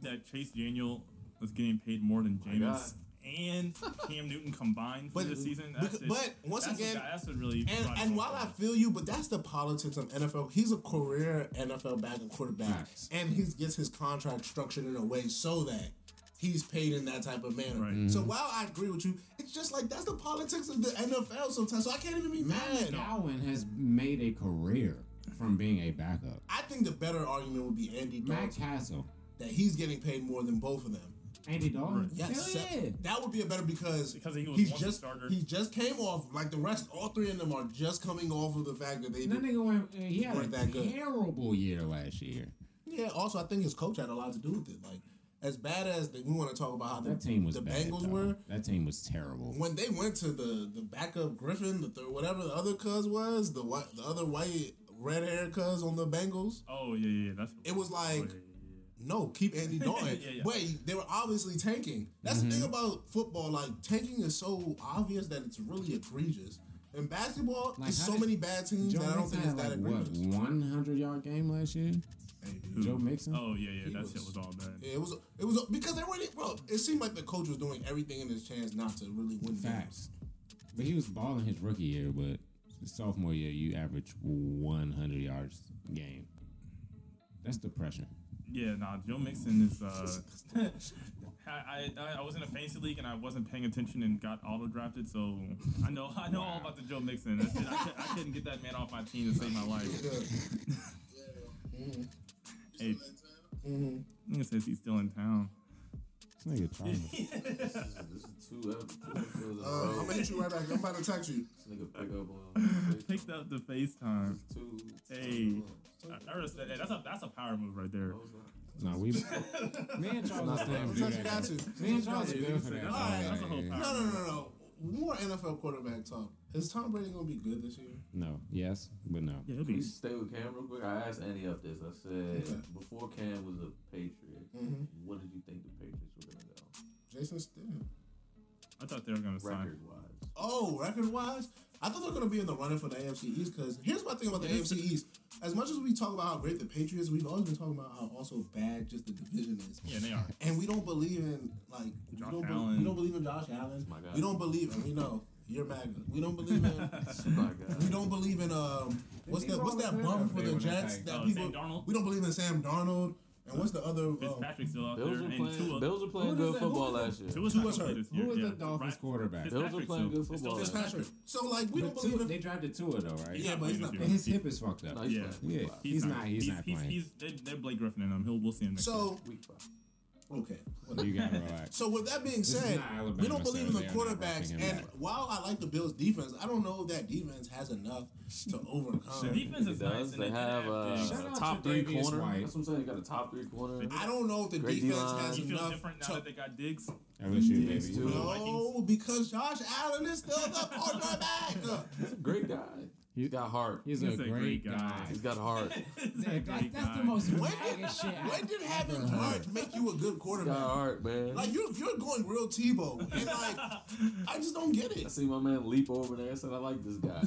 that Chase Daniel was getting paid more than My Jameis and Cam Newton combined for But- this season, that's bec- it. but once that's again- what, that's what really. And and while I feel you, but that's the politics of NFL. He's a career NFL backup quarterback, Facts. and he gets his contract structured in a way so that he's paid in that type of manner. Right. So mm-hmm. while I agree with you, it's just like that's the politics of the NFL sometimes. So I can't even be Matt mad. McGowan has made a career from being a backup. I think the better argument would be Andy Matt Dalton Cassel, that he's getting paid more than both of them. Andy Dalton. Yes, Hell yeah. that would be a better because Because he was he's once a just starter. he just came off like the rest. All three of them are just coming off of the fact that they That did. nigga went. He had a Weren't that good. terrible year last year. Yeah. Also, I think his coach had a lot to do with it. Like as bad as the, we want to talk about how the, That team was the bad. Bengals though. were. That team was terrible. When they went to the the backup Griffin, the third, whatever the other cuz was, the white, the other white red hair cuz on the Bengals, Oh yeah, yeah, that's. it was oh, like yeah, yeah, no, keep Andy Dalton. Yeah, yeah. But they were obviously tanking. That's the thing mm-hmm. about football. Like tanking is so obvious that it's really egregious. In basketball, Like, there's so did- many bad teams Joe that I don't think it's had that like what one hundred yard game last year. Maybe. Joe Mixon. Oh yeah, yeah, He that was- shit was all bad. Yeah, it was it was because they really bro. It seemed like the coach was doing everything in his chance not to really win Facts. But he was balling his rookie year, but his sophomore year, you average 100 yards a game. That's depression. Yeah, nah, Joe Mixon is. Uh, I, I I was in a fantasy league and I wasn't paying attention and got auto drafted, so I know I know all about the Joe Mixon. That shit, I, I couldn't get that man off my team to save my life. Hey, Mm-hmm. nigga says he's still in town. This nigga trauma. This is, this is two, episodes Uh. I'm gonna hit you right back. I'm about to text you. This nigga pick up on Picked up the FaceTime. two. Hey, I, I respect that. That's a that's a power move right there. no, we. me and Charles Not Stam bad. do that. Me and Charles are Yeah, good for that's that. Alright. that's a whole Yeah. power. No, no, no, no. More NFL quarterback talk. Is Tom Brady gonna be good this year? No, yes, but no. Yeah, he'll Can be. stay with Cam real quick? I asked Andy up this. I said, Okay. before Cam was a Patriot, Mhm. what did you think the Patriots were going to go? Jason Stidham. I thought they were gonna sign. Record wise. Oh, record wise, I thought they were gonna be in the running for the AFC East. Because here's my thing about the Yeah, AFC East. As much as we talk about how great the Patriots, we've always been talking about how also bad just the division is. Yeah, they are. And we don't believe in like we Josh don't, be- Allen. we don't believe in Josh Allen. My God. We don't believe, and we know you're MAGA. We don't believe in. My God. we don't believe in um. What's that? What's that roll bum for the Jets? That Oh, people. Sam Darnold? We don't believe in Sam Darnold. And what's the other? Um, Fitzpatrick's still out there, Bills were and playing. Tua. Bills were playing good that- football last year. Tua's Tua's gonna play hurt. this Who year, was the. Dolphins quarterback? Bills were Fitzpatrick's playing still- good it's still football. Fitzpatrick. So like we don't But believe Tua, in. they drafted Tua though, right? Yeah, but he's not And playing. his hip is fucked up. No, he's Yeah. playing. Yeah. Week five. He's not- he's not playing. He's, they're, they're Blake Griffin in him. He'll we'll see him next year. So Week five. Okay. You gotta relax. So with that being said, we don't believe in the quarterbacks. And back. while I like the Bills' defense, I don't know if that defense has enough to overcome. The overcome. defense is It nice. does. They did have uh, a out top to three Davius corner. White. That's what I'm saying. They got a top three corner. I don't know if the Great defense D-line. has You feel enough different now to. that they got Diggs? LSU, Diggs, baby. No, because Josh Allen is still the quarterback. He's a great guy. He's got heart. He's, He's a, a great great guy. guy. He's got heart. He's a That- great that's guy. the most When did, shit. I've when did having heart make you a good He's quarterback? got heart, man. Like you're you're going real Tebow, and like I just don't get it. I see my man leap over there. I said, I like this guy,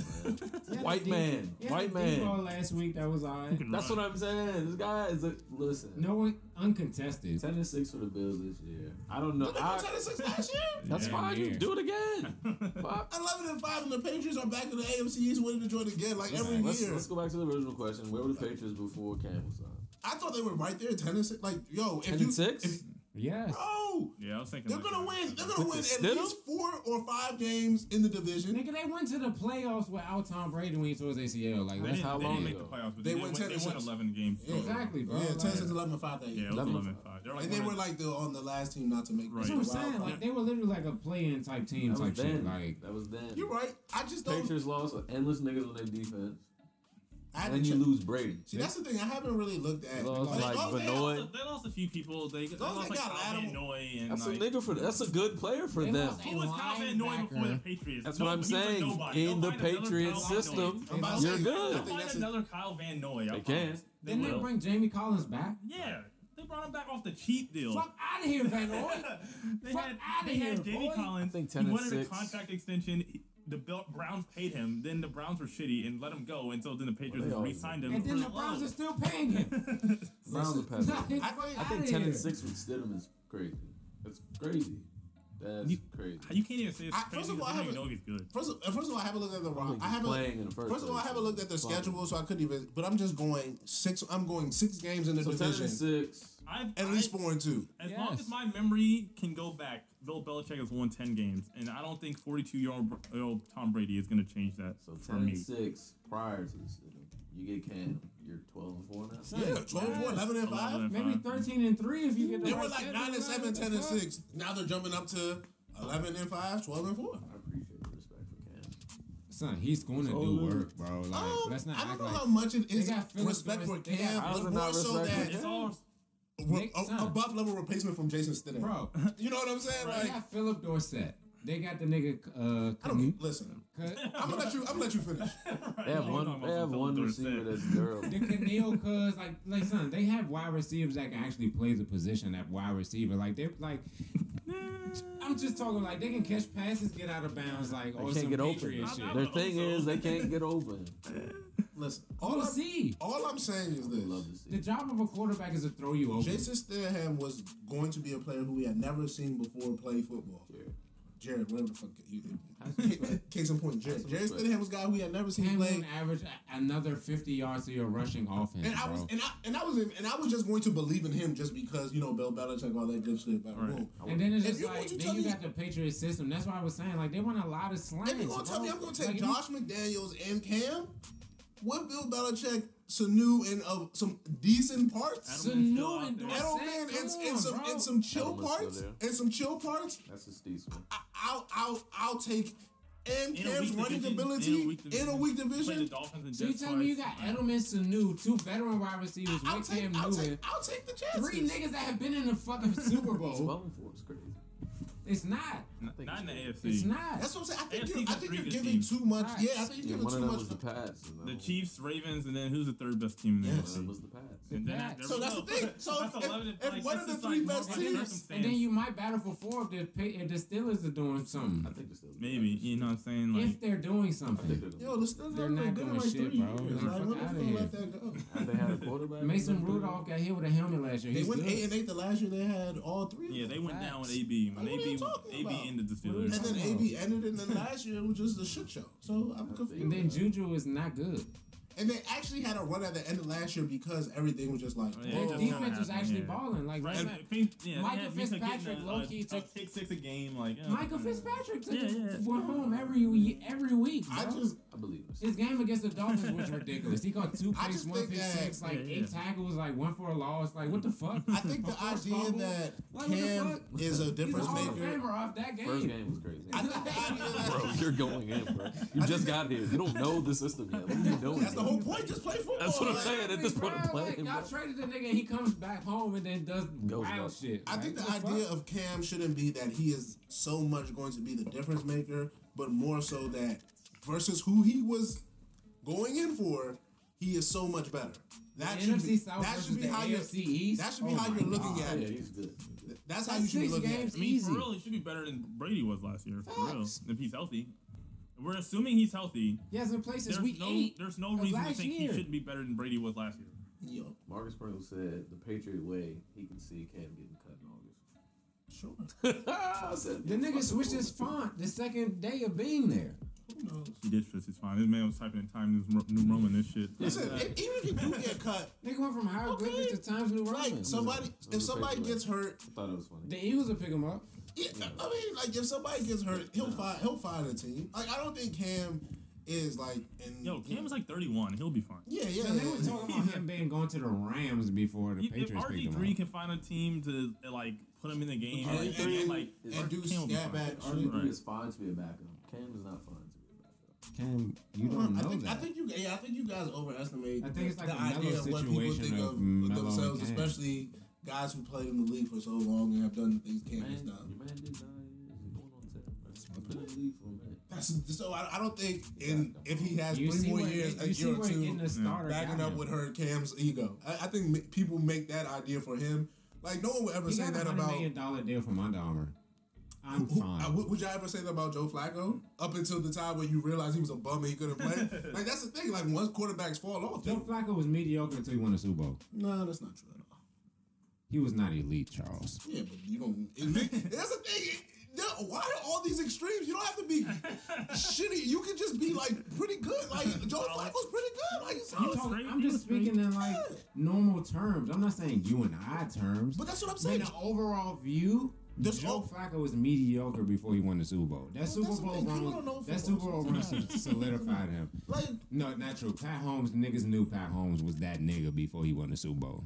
man. White man. White man. deep last week that was alright. That's run. what I'm saying. This guy is a listen. No one uncontested. Ten and six for the Bills this year. I don't know. Did they go I, 10 and 6 last year? that's Yeah, fine. You do it again. 11 and 5, and the Patriots are back in the AFC East winning the joint again, like every Let's, year. let's go back to the original question. Where were the Patriots before Cam was signed? I thought they were right there, 10 and 6. Like, yo, if Ten you. and six. If, Yes. bro, Yeah, I was thinking. they're like gonna that. win. They're gonna With win the at Stidham? least four or five games in the division. Nigga, they went to the playoffs without Tom Brady when he tore his ACL. Like, They that's didn't, how they long didn't make ago? the playoffs, but They they, went went, 10 they and won 6. 11 games. Yeah. total. exactly, bro. Yeah, 10 Like, since 11 and 5 that year. Yeah, it 11 11 and 5. They're like and they were like the on the last team not to make Right. That's what I'm saying. card. Like, they were literally like a play-in type team That was type shit. then. Like, that was then. You're right. I just don't. Patriots lost endless niggas on their defense, I and to you check- lose Brady. See, that's the thing. I haven't really looked at. They lost like, like they- They lost, they lost a few people. They, they lost like got Van Adam- Noy and That's like. a nigga for. That's a good player for them. Who was Kyle Van Noy before the. Patriots? That's No, what I'm he was a saying. nobody. In the find another Patriot Kyle Van Noy. system, I'm about to you're say, Go I good. find another Kyle Van Noy. I They can. promise. They didn't they bring Jamie Collins back? Yeah, they brought him back off the cheap deal. Fuck out of here, Van Noy. they Fuck had, outta they here, had Jamie boy. Collins. I think he 10 and wanted a contract extension. He- The Browns paid him. Then the Browns were shitty and let him go. And so then the Patriots they just always re-signed him. And then the Browns low. are still paying him. Browns are passing. Fuck I think- outta I think here. ten and six with Stidham is crazy. That's crazy. That's You- crazy. You can't even say it's I- crazy first of all, I don't even haven't- know if he's good. First of, uh, first of all, I haven't looked at the I roster. I haven't. playing in the first. First of all, I haven't looked at the schedule, so I couldn't even. But I'm just going six. I'm going six games in the So ten division, and six. I've, at I- least four and two. As long as my memory can go back, Bill Belichick has won 10 games. And I don't think 42 year old Tom Brady is going to change that So for ten me. six prior to the Stidham. You get Cam. You're twelve and four now. Yeah, 12 and 4, 11 and 5. 11 Maybe 13 and 3 if you get the They right were like 9 and 7, 10 and 6. Now they're jumping up to 11 and 5, 12 and 4. I appreciate the respect for Cam. fuck? Son, he's going to So do work, bro. Like, Um, let's not I don't know like how much it is respect for Doris- Cam, but more so that It's all. Re- a- son. above level replacement from Jason Stidham. Bro, You know what I'm saying? they Like, got Phillip Dorsett. They got the nigga. Uh, I don't listen. Cut- I'm gonna let you. I'm gonna let you finish. They have one. They have one receiver that's durable. the N'Keal cuz like like son, they have wide receivers that can actually play the position at wide receiver. Like they're like I'm just talking like they can catch passes, get out of bounds, like They or can't some get open. Patriot I'm shit. Their thing is they can't get open. Listen. All I'm, see. all I'm saying is Love this: to The job of a quarterback is to throw you open. Jason Stidham was going to be a player who we had never seen before play football. Jared. Jared, whatever the fuck you. Have some respect. Case in point, Jared. some Jared respect. Stidham was a guy who we had never seen Cam play. on average another 50 yards to your rushing offense, And I was bro. and I and I was in, and I was just going to believe in him just because you know Bill Belichick all that good shit. But Right. boom. And then it's just you like want then you me- got the Patriot system. That's why I was saying like they want a lot of slants. If you're gonna tell me. I'm gonna take Like, Josh McDaniels and Cam, with Bill Belichick, Sanu, and uh, some decent parts. Adam- Edelman's Sanu and Edelman and, come and some and some chill Edelman's parts and some chill parts. That's a steez man. I, I'll I'll I'll take and Cam's running division, ability in a weak in a division. weak division. So you Jets tell me you twice. got Edelman, Sanu, two veteran wide receivers I'll with take Cam I'll Newton, take I'll take the chances. three niggas that have been in the fucking Super Bowl. Twelve and four is crazy. It's not. Not think not in the AFC. It's not. That's what I'm saying. I think AFC you're, I think you're giving teams. too much. Right. Yeah, I think you're Yeah, giving one too much. was the Pats. you. The Chiefs, Ravens, and then who's the third best team in the Yes. AFC? was the Pats. And then Pats. So that's the thing. So That's if- 11, if one of the three best teams- And then you might battle for four if the Pa- if the Steelers are doing something. I think they're still maybe you know what I'm saying like If they're doing something. Yo, the Steelers They're not been good in doing shit, bro. years. Nah, Like, fuck they here. let that go? They had a quarterback? Mason Rudolph got hit with a helmet last year. They went good. eight and eight the last year. They had all three. of yeah they went down with AB when Like, what are AB you talking AB about? Ended the What Steelers. And then AB ended, and then last year it was just a shit show. So I'm confused. And then Juju is not good. And they actually had a run at the end of last year because everything was just like, Oh, yeah, Their just defense was happened, actually yeah. balling. Like right And now, yeah, Michael they had Minkah getting Fitzpatrick a- uh, low-key took- a kick six a game. Like yeah. Michael Fitzpatrick took Yeah, yeah. went home every we- every week. I just I believe it. His game against the Dolphins was ridiculous. He caught two I picks, one think pick that- six, like Yeah, eight yeah. tackles, like one for a loss. Like what the mm-hmm. fuck? I think the A forced idea fumble? that Like, what the Cam fuck? is a He's a difference Hall of maker. Famer off that game. First game was crazy. I think the idea Bro, you're going in, bro. You just got here. You don't know the system yet. What are you doing? That's the bro? whole point. Just play football. That's what I'm saying. At this point, I'm Bro, like, y'all traded the nigga and he comes back home and then does Goes wild nuts. shit. I Like, think the what fuck? idea of Cam shouldn't be that he is so much going to be the difference maker, but more so that versus who he was going in for, he is so much better. That should be, South that versus should be the how you're. That should be Oh how you're looking God. at Yeah, it. he's good. That's how That's you should be six looking at games. it. I mean, Easy. for real, he should be better than Brady was last year. For real, if he's healthy. We're assuming he's healthy. He hasn't played since There's week no, eight. there's no reason to think year. he shouldn't be better than Brady was last year. Yo, Marcus Purtle said the Patriot way, he can see Cam getting cut in sure. August. I said, The nigga switched his font the second day of being there. Who knows? He did switch his font. This man was typing in Times New, New Roman this shit. Listen, if, even if you do get cut, Nigga went from hieroglyphics Okay. to Times New like Roman. somebody, if somebody gets hurt, I thought it was funny. The Eagles will pick him up. Yeah, I mean, like if somebody gets hurt, he'll find he'll find a team. Like I don't think Cam is like in. Yo, Cam is like 31. He'll be fine. Yeah, yeah. So they were yeah. talking about him being going to the Rams before the If Patriots picked him RG3 up. can find a team to like put him in the game, And- like, and- and- like and do Cam will be scat fine. back RG3. Right. is fine to be a backup. Cam is not fine to be a backup. Cam, you don't I know think, that. I think you yeah, I think you guys overestimate I think it's like the a Melo idea of what people situation think of of Melo and themselves, Cam. especially guys who played in the league for so long and have done the things Cam Man, has your done. man did nine years. He's going on 10. bro. He's been in the league for a minute. That's so I, I don't think in if he has you three more where, years, a year or two, backing up him. with her Cam's ego. I, I think ma- people make that idea for him. Like no one would ever He say got that hundred about. million dollar deal from Under Armour. I'm Who- fine. uh, would, would y'all ever say that about Joe Flacco? Up until the time when you realized he was a bum and he couldn't play. like that's the thing. Like once quarterbacks fall off, Joe Flacco was mediocre until he won a Super Bowl. no, that's not true at all. He was not elite, Charles. Yeah, but you don't. It, that's the thing. Why are all these extremes? You don't have to be shitty. You can just be like pretty good. Like Joe Flacco's pretty good. Like he's I'm, talking, I'm just speaking in like normal terms. I'm not saying you and I terms. But that's what I'm saying. in the overall view, There's Joe all- Flacco was mediocre before he won the Super Bowl. That Super that's Bowl thing, run, don't know was, that Super Bowl so run solidified him. Like No, not true. Pat Mahomes, niggas knew Pat Mahomes was that nigga before he won the Super Bowl.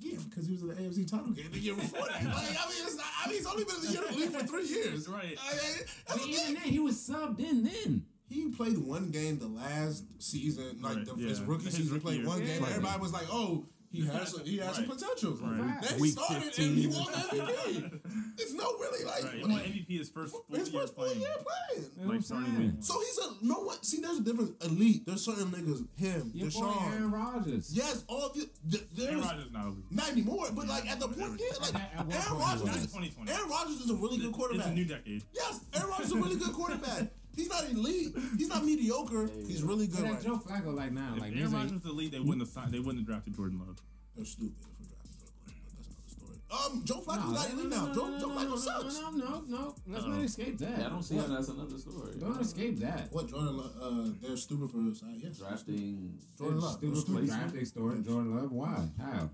Yeah, because he was in the AFC title game the year before that. Like I mean, it's not, I mean, he's only been in the year league for three years. Right. I- I- that's But even thing. then, he was subbed in then. He played one game the last season, like Right, the, his rookie His season. He rookie played year. one Yeah. game. Right. Everybody was like, "Oh, he has some, he has some Right. potential." Right. Then he Week started 15. and he won MVP. it's no really like Right. He what MVP his first full his first full playing. year playing. You know what I'm Like starting saying? So he's a no one. See, there's a difference. Elite. There's certain niggas. Him, Your boy Aaron Deshaun. Rodgers. Yes, all of you. th- There's Aaron Rodgers not elite. not anymore, but like at the point, yeah, like At- at what Aaron point Rodgers. Is, Aaron Rodgers is a really good quarterback. It's quarterback. a new decade. Yes, Aaron Rodgers is a really good quarterback. He's not elite. He's not mediocre. He's really But good. that Right Joe Flacco like now, If like Aaron niggas Rodgers ain't- was the lead, they wouldn't have signed. They wouldn't have drafted Jordan Love. They're stupid for drafting Jordan Love, but that's another story. Um, Joe Flacco's No, not elite no, now. no, Joe, no, Joe no, Flacco no, sucks. No, no, no. Let's Uh-oh. not escape that. Yeah, I don't see how that's another story. Don't escape that. What Jordan? Love, Uh, they're stupid for uh, yes, Drafting. Jordan Love. They're Stupid for stupid drafting story. Jordan Love. Why? How?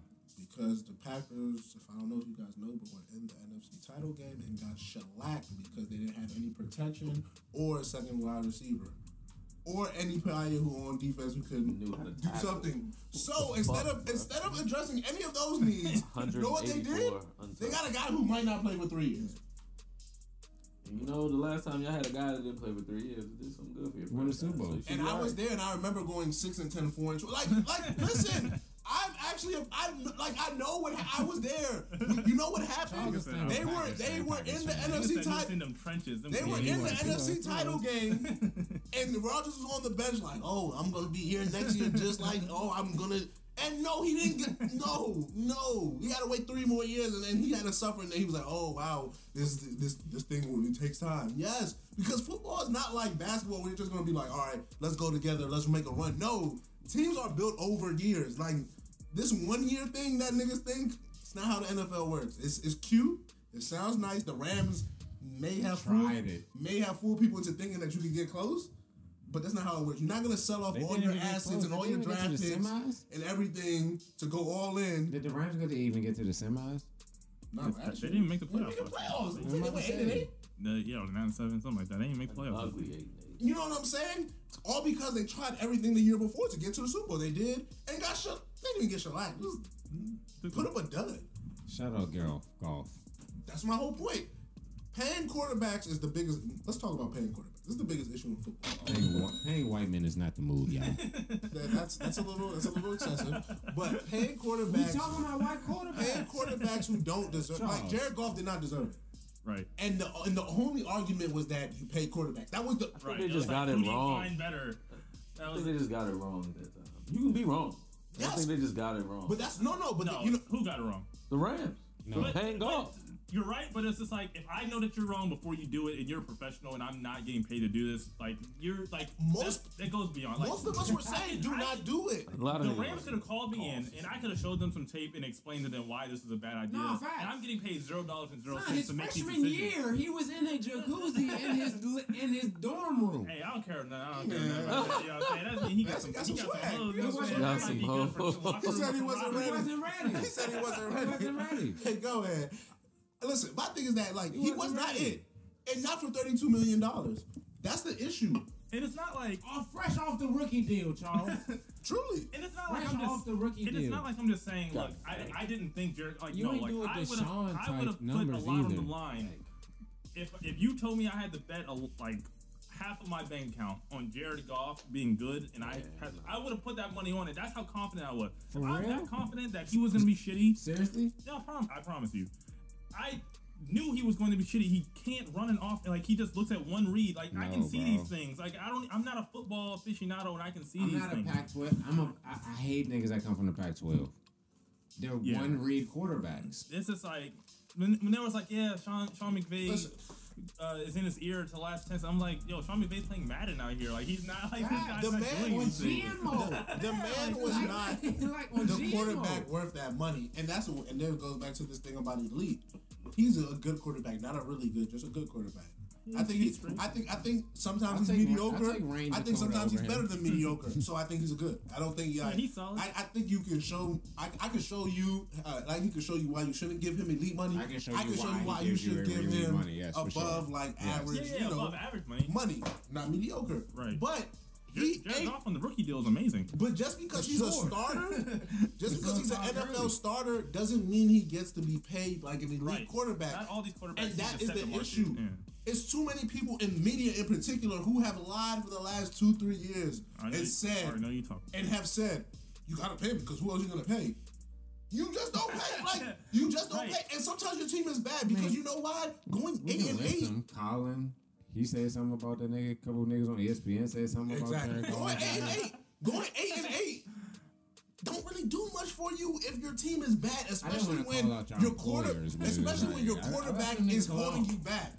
Because the Packers, if I don't know if you guys know, but were in the NFC title game and got shellacked because they didn't have any protection or a second wide receiver. Or any player who on defense who could Knew how to do tackle. something. So instead of instead of addressing any of those needs, you know what they did? 184 They got a guy who might not play for three years. You know, the last time y'all had a guy that didn't play for three years, it did something good for you. Won the Super Bowl. And I was there, and I remember going six and ten, four and two. Like, like, listen, I'm actually, I like, I know what I was there. You know what happened? They were, they were in the NFC said he was title. in them trenches. They were in the NFC title game, and Rodgers was on the bench like, "Oh, I'm gonna be here next year, just like, oh, I'm gonna." And no, he didn't get. No, no, he had to wait three more years, and then he had to suffer. And then he was like, "Oh wow, this this this thing takes time." Yes, because football is not like basketball where you're just gonna be like, "All right, let's go together, let's make a run." No, teams are built over years. Like this one year thing that niggas think, it's not how the NFL works. It's it's cute. It sounds nice. The Rams may have fooled, it. may have fooled people into thinking that you can get close, But that's not how it works. You're not gonna sell off They all your assets close. and They all your didn't draft picks semis? and everything to go all in. Did the Rams get to even get to the semis? No, They actually, didn't even make the they didn't playoffs. make the playoffs. I'm They about went to eight and eight. The, yeah, or nine seven, something like that. They didn't make playoffs. Ugly eight and eight. You know what I'm saying? All because they tried everything the year before to get to the Super Bowl. They did and got shut. They didn't get shellacked. Just Put up a dud. Shout out Girl Golf. That's my whole point. Paying quarterbacks is the biggest. Let's talk about paying quarterbacks. This is the biggest issue in football. Paying, paying white men is not the move, y'all. That- that's that's a little that's a little excessive. But paying We quarterbacks, talking about white quarterbacks. paying quarterbacks. quarterbacks who don't deserve, like Jared Goff did not deserve it. Right. And the and the only argument was that you pay quarterbacks. That was the Right. they just was got like, it who you wrong. Find better. That I think they just got it wrong at that time. You can be wrong. I Yes. think they just got it wrong. But that's no no. But no. the, you know who got it wrong? the Rams. No. But- Paying but Goff. You're right, but it's just like if I know that you're wrong before you do it, and you're a professional, and I'm not getting paid to do this, like you're like Most- that's- that goes beyond. Like, most of us were saying do I- not do it. A lot of The niggas Rams could have called me in, and I could have showed them some tape and explained to them why this is a bad idea. No, facts. and I'm getting paid zero dollars and zero Son, cents his to make these freshman decisions. year, he was in a jacuzzi in his in his dorm room. Hey, I don't care. No, I don't care. nothing that. You know what I'm saying? That's, he got some, Got he some got some swag. hoes. He You know what I'm saying? got some be good for hoes. He said he wasn't camaraderie. He ready. wasn't ready. He said he wasn't He ready. wasn't ready. Hey, go ahead. Listen, my thing is that like he, was wasn't it, and not for thirty two million dollars. That's the issue. And it's not like Oh, fresh off the rookie deal, Charles. Truly. And it's not like I'm just. off the rookie and it's not like I'm just saying, Got look, I, I didn't think Jared. Like, You no, ain't like doing I would have, I would type have put a numbers lot on either. the line. If if you told me I had to bet a, like half of my bank account on Jared Goff being good, and I had, I would have put that money on it. That's how confident I was. For I'm real? that confident that he was going to be shitty, Seriously? yeah, I, prom- I promise you. I knew he was going to be shitty. He can't run it off. Like he just looks at one read. Like I can see bro. these things. Like I don't. I'm not a football aficionado, and I can see I'm these not a. Pac-12. I'm a. I, I hate niggas that come from the Pac-12. They're Yeah. one read quarterbacks. This is like when, when there was like, yeah, Sean Sean McVay Listen. Uh, is in his ear to the last ten. I'm like, yo, Sean McVay's playing Madden out here. Like he's not like this guy's The not man doing was. GMO. The man was like, not like the GMO. quarterback worth that money, and that's what, and then it goes back to this thing about elite. He's a good quarterback, not a really good, just a good quarterback. I think he's. I think. I think sometimes I'll he's mediocre. I'll Rain I think sometimes he's better than mediocre. So I think he's good. I don't think. Like, he's solid. I, I think you can show. I, I can show you. Uh, like he can show you why you shouldn't give him elite money. I can show you why you gives you should give him money, yes, above sure. like Yes. average. Yeah, yeah, you know, above average money. money, not mediocre. Right. But he Jared ain't. Goff on the rookie deal is amazing. But just because For he's a starter, just because he's an NFL early. starter, doesn't mean he gets to be paid like an elite Right. quarterback. Not all these quarterbacks. And need that to is set the issue. Yeah. It's too many people in media, in particular, who have lied for the last two, three years know and you, said already know you talking. and have said, "You gotta pay him because who else you gonna pay?" You just don't pay. Like you just don't Right. pay. And sometimes your team is bad because you know why? Going We eight can and list eight. them. Colin, he said something about that nigga. A couple niggas on ESPN said something Exactly. about Jared Going Goff. eight and eight. Going eight and eight. Don't really do much for you if your team is bad, especially when call out y'all your quarter, employers, man. especially when your Like, I- I quarterback is holding off. you back.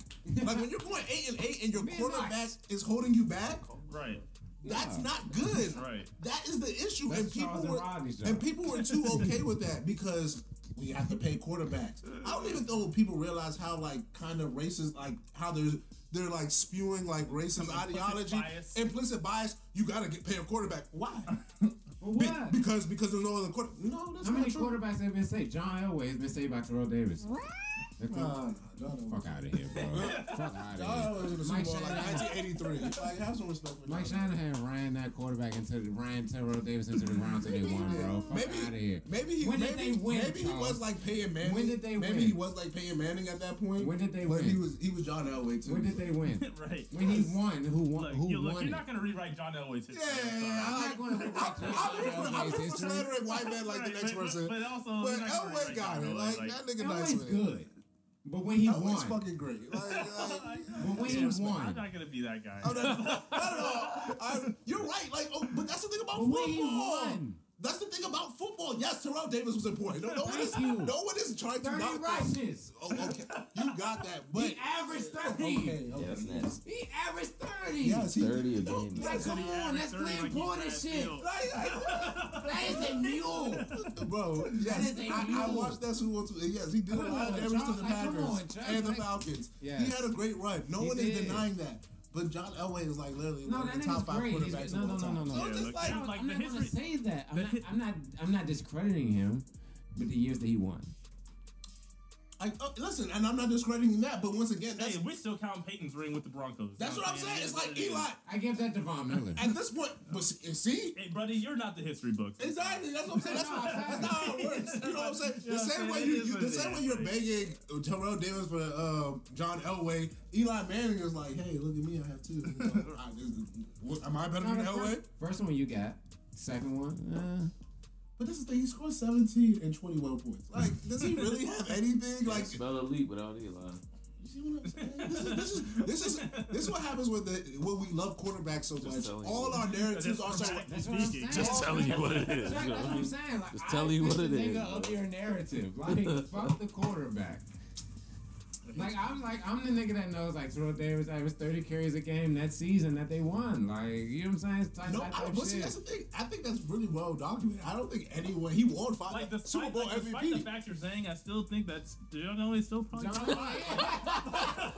like when you're going eight and eight and your Man, quarterback nice. is holding you back, Right. that's not good. Right. That is the issue, That's and people Charles were Rodney's job. and people were too okay with that because we have to pay quarterbacks. I don't even know people realize how like kind of racist, like how they're they're like spewing like racist Some implicit ideology, bias. implicit bias. You gotta get pay a quarterback. Why? For Be- because because there's no other quarter. No, that's How not many true. quarterbacks have been saved? John Elway has been saved by Terrell Davis. That's Nah, nah, John Fuck out of here, bro. Fuck out of here. Was in the Mike Super Bowl like Shanahan. 1983. Like have some respect for Mike John. Shanahan ran that quarterback into the ran Terrell Davis into the ground till they won, bro. Fuck Maybe, out of here. maybe he, When did maybe, they win, maybe he was like Peyton Manning. When did they maybe win? he was like Peyton Manning at that point. When did they but win? he was he was John Elway too. When did they win? right. When he won, who won? Look, who you, look won you're it? not gonna rewrite John Elway's history. Yeah, I'm. I I'm like- not going to rewrite John I'm root I'm Elway's root for history. slandering white men like the next person. But also, But you're not gonna Elway got it. Like, like- that nigga nice Elway's man. good, but when he Elway's won, fucking great. Like, like, but when he Yeah, I'm not gonna be that guy. Oh, no, not at all. I, you're right. Like, oh, but that's the thing about But when he football. won. That's the thing about football. Yes, Terrell Davis was important. No, no one is. You. No one is trying to 30 knock that. rushes. Oh, okay, you got that. But He averaged 30. okay, okay. Yeah, that's nasty. He averaged 30. Yes, he, 30 a no, game. Like, come on, that's 30 playing like he's important shit. Like, like, That is a mule. Bro, yes, is a I, I mule. watched that Super Bowl. too. Yes, he did a lot of on, damage to the like, Packers on, and the Falcons. Yes. He had a great run. No He one did. is denying that. But John Elway is like literally No, one of the top five great. He's- quarterbacks no, of all no, no, time. no, no. So Yeah, it's just like. I'm, like I'm the not gonna say that. I'm not, I'm not. I'm not discrediting him, but the years that he won. Like, uh, listen, and I'm not discrediting that, but once again, that's Hey, we still count Peyton's ring with the Broncos. that's You what I'm saying. It's like what. Eli. I give that to Von Miller. At this point, but see- see, Hey, buddy, you're not the history books. Exactly. That's what I'm saying. That's, not, that's not how it works. You know what I'm saying? The same way you, you the same way you're begging Terrell Davis for uh, John Elway. Eli Manning is like, hey, look at me, I have two. You know, I, am I better than the Elway? first, first one you got. Second one, uh, But this is the thing. He scored 17 and 21 points. Like, does he really have anything? Like, Spell elite without Eli. you see what I'm saying? This is this is this is this is what happens with the when we love quarterbacks so much. telling you. All our narratives are so. dramatically That's what I'm speaking. saying. Just telling you what it is. Jack, you know that's what what I I'm saying. Like, Just telling you fit what the it is, Nigga of your narrative. Like, fuck the quarterback. Like I'm like I'm the nigga that knows like Terrell Davis averaged 30 carries a game that season that they won. Like you know what I'm saying? It's type, No, that I, type but see, that's the thing. I think that's really well documented. I don't think anyone he won five Like, the Super Bowl like, despite the MVP. fact you're saying, I still think that's John Elway's still probably John top five.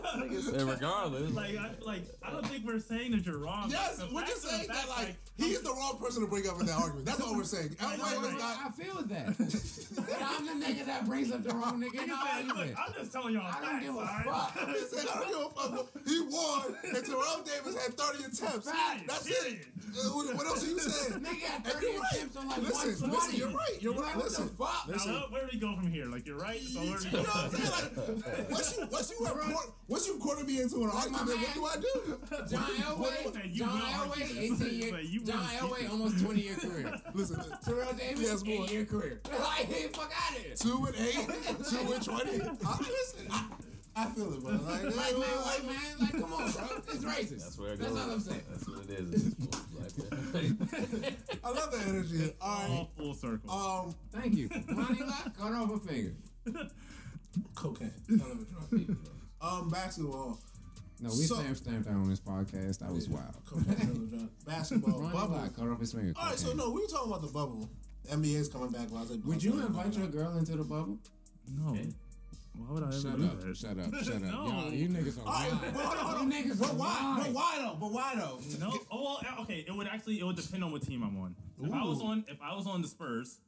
And regardless, like, I, like, I don't think we're saying that you're wrong. Yes, The we're just saying that fact, like he's the wrong person to bring up in that argument. That's all we're saying. Elway I, is not. I feel that. I'm the nigga that brings up the wrong nigga in the Like, look, argument. I'm just telling y'all I don't facts, give a fuck. He said, I don't give a fuck. He won, and Terrell Davis had 30 attempts. That's it. Uh, what, else are you saying? Nigga had 30 you're right. on like Listen, 120. listen, you're right. You're right. Listen, fuck? listen. Now, where do we go from here? Like, you're right. So where do we You know what I'm saying? Like, once you once you have once you quarter me into an Like argument, what do I do? John Elway, John Elway, 18 year, John Elway, almost 20 year career. Listen, Terrell Davis, Yes, boy. 8 year career. Like, fuck out of here. two and eight, two and twenty. I, listen, I, I feel it, bro. Like, Like, man, white man, like, come on, bro. It's racist. that's where it goes. That's goes. all I'm saying. That's what it is. It's just black man. I love the energy. All right. All full circle. Um, Thank you. Ronnie Lott, cut off a finger. cocaine. Hell of a drug. Um, basketball. No, we So- stamped stamped that on this podcast. That was wild. Cocaine. hell of a drug. Basketball. Ronnie Bubble. Lott cut off his finger. All right, so no, we were talking about the bubble. NBA's coming back. Well, I said, Would you invite your girl into the bubble? no. Why would I ever Shut do up, that? shut up, shut up. No. Y'all, you niggas are All right, lying. but hold on, hold You on. niggas But are why? But why though? But why though? No. Oh well. Uh, okay. It would actually. It would depend on what team I'm on. If I was on. If I was on the Spurs,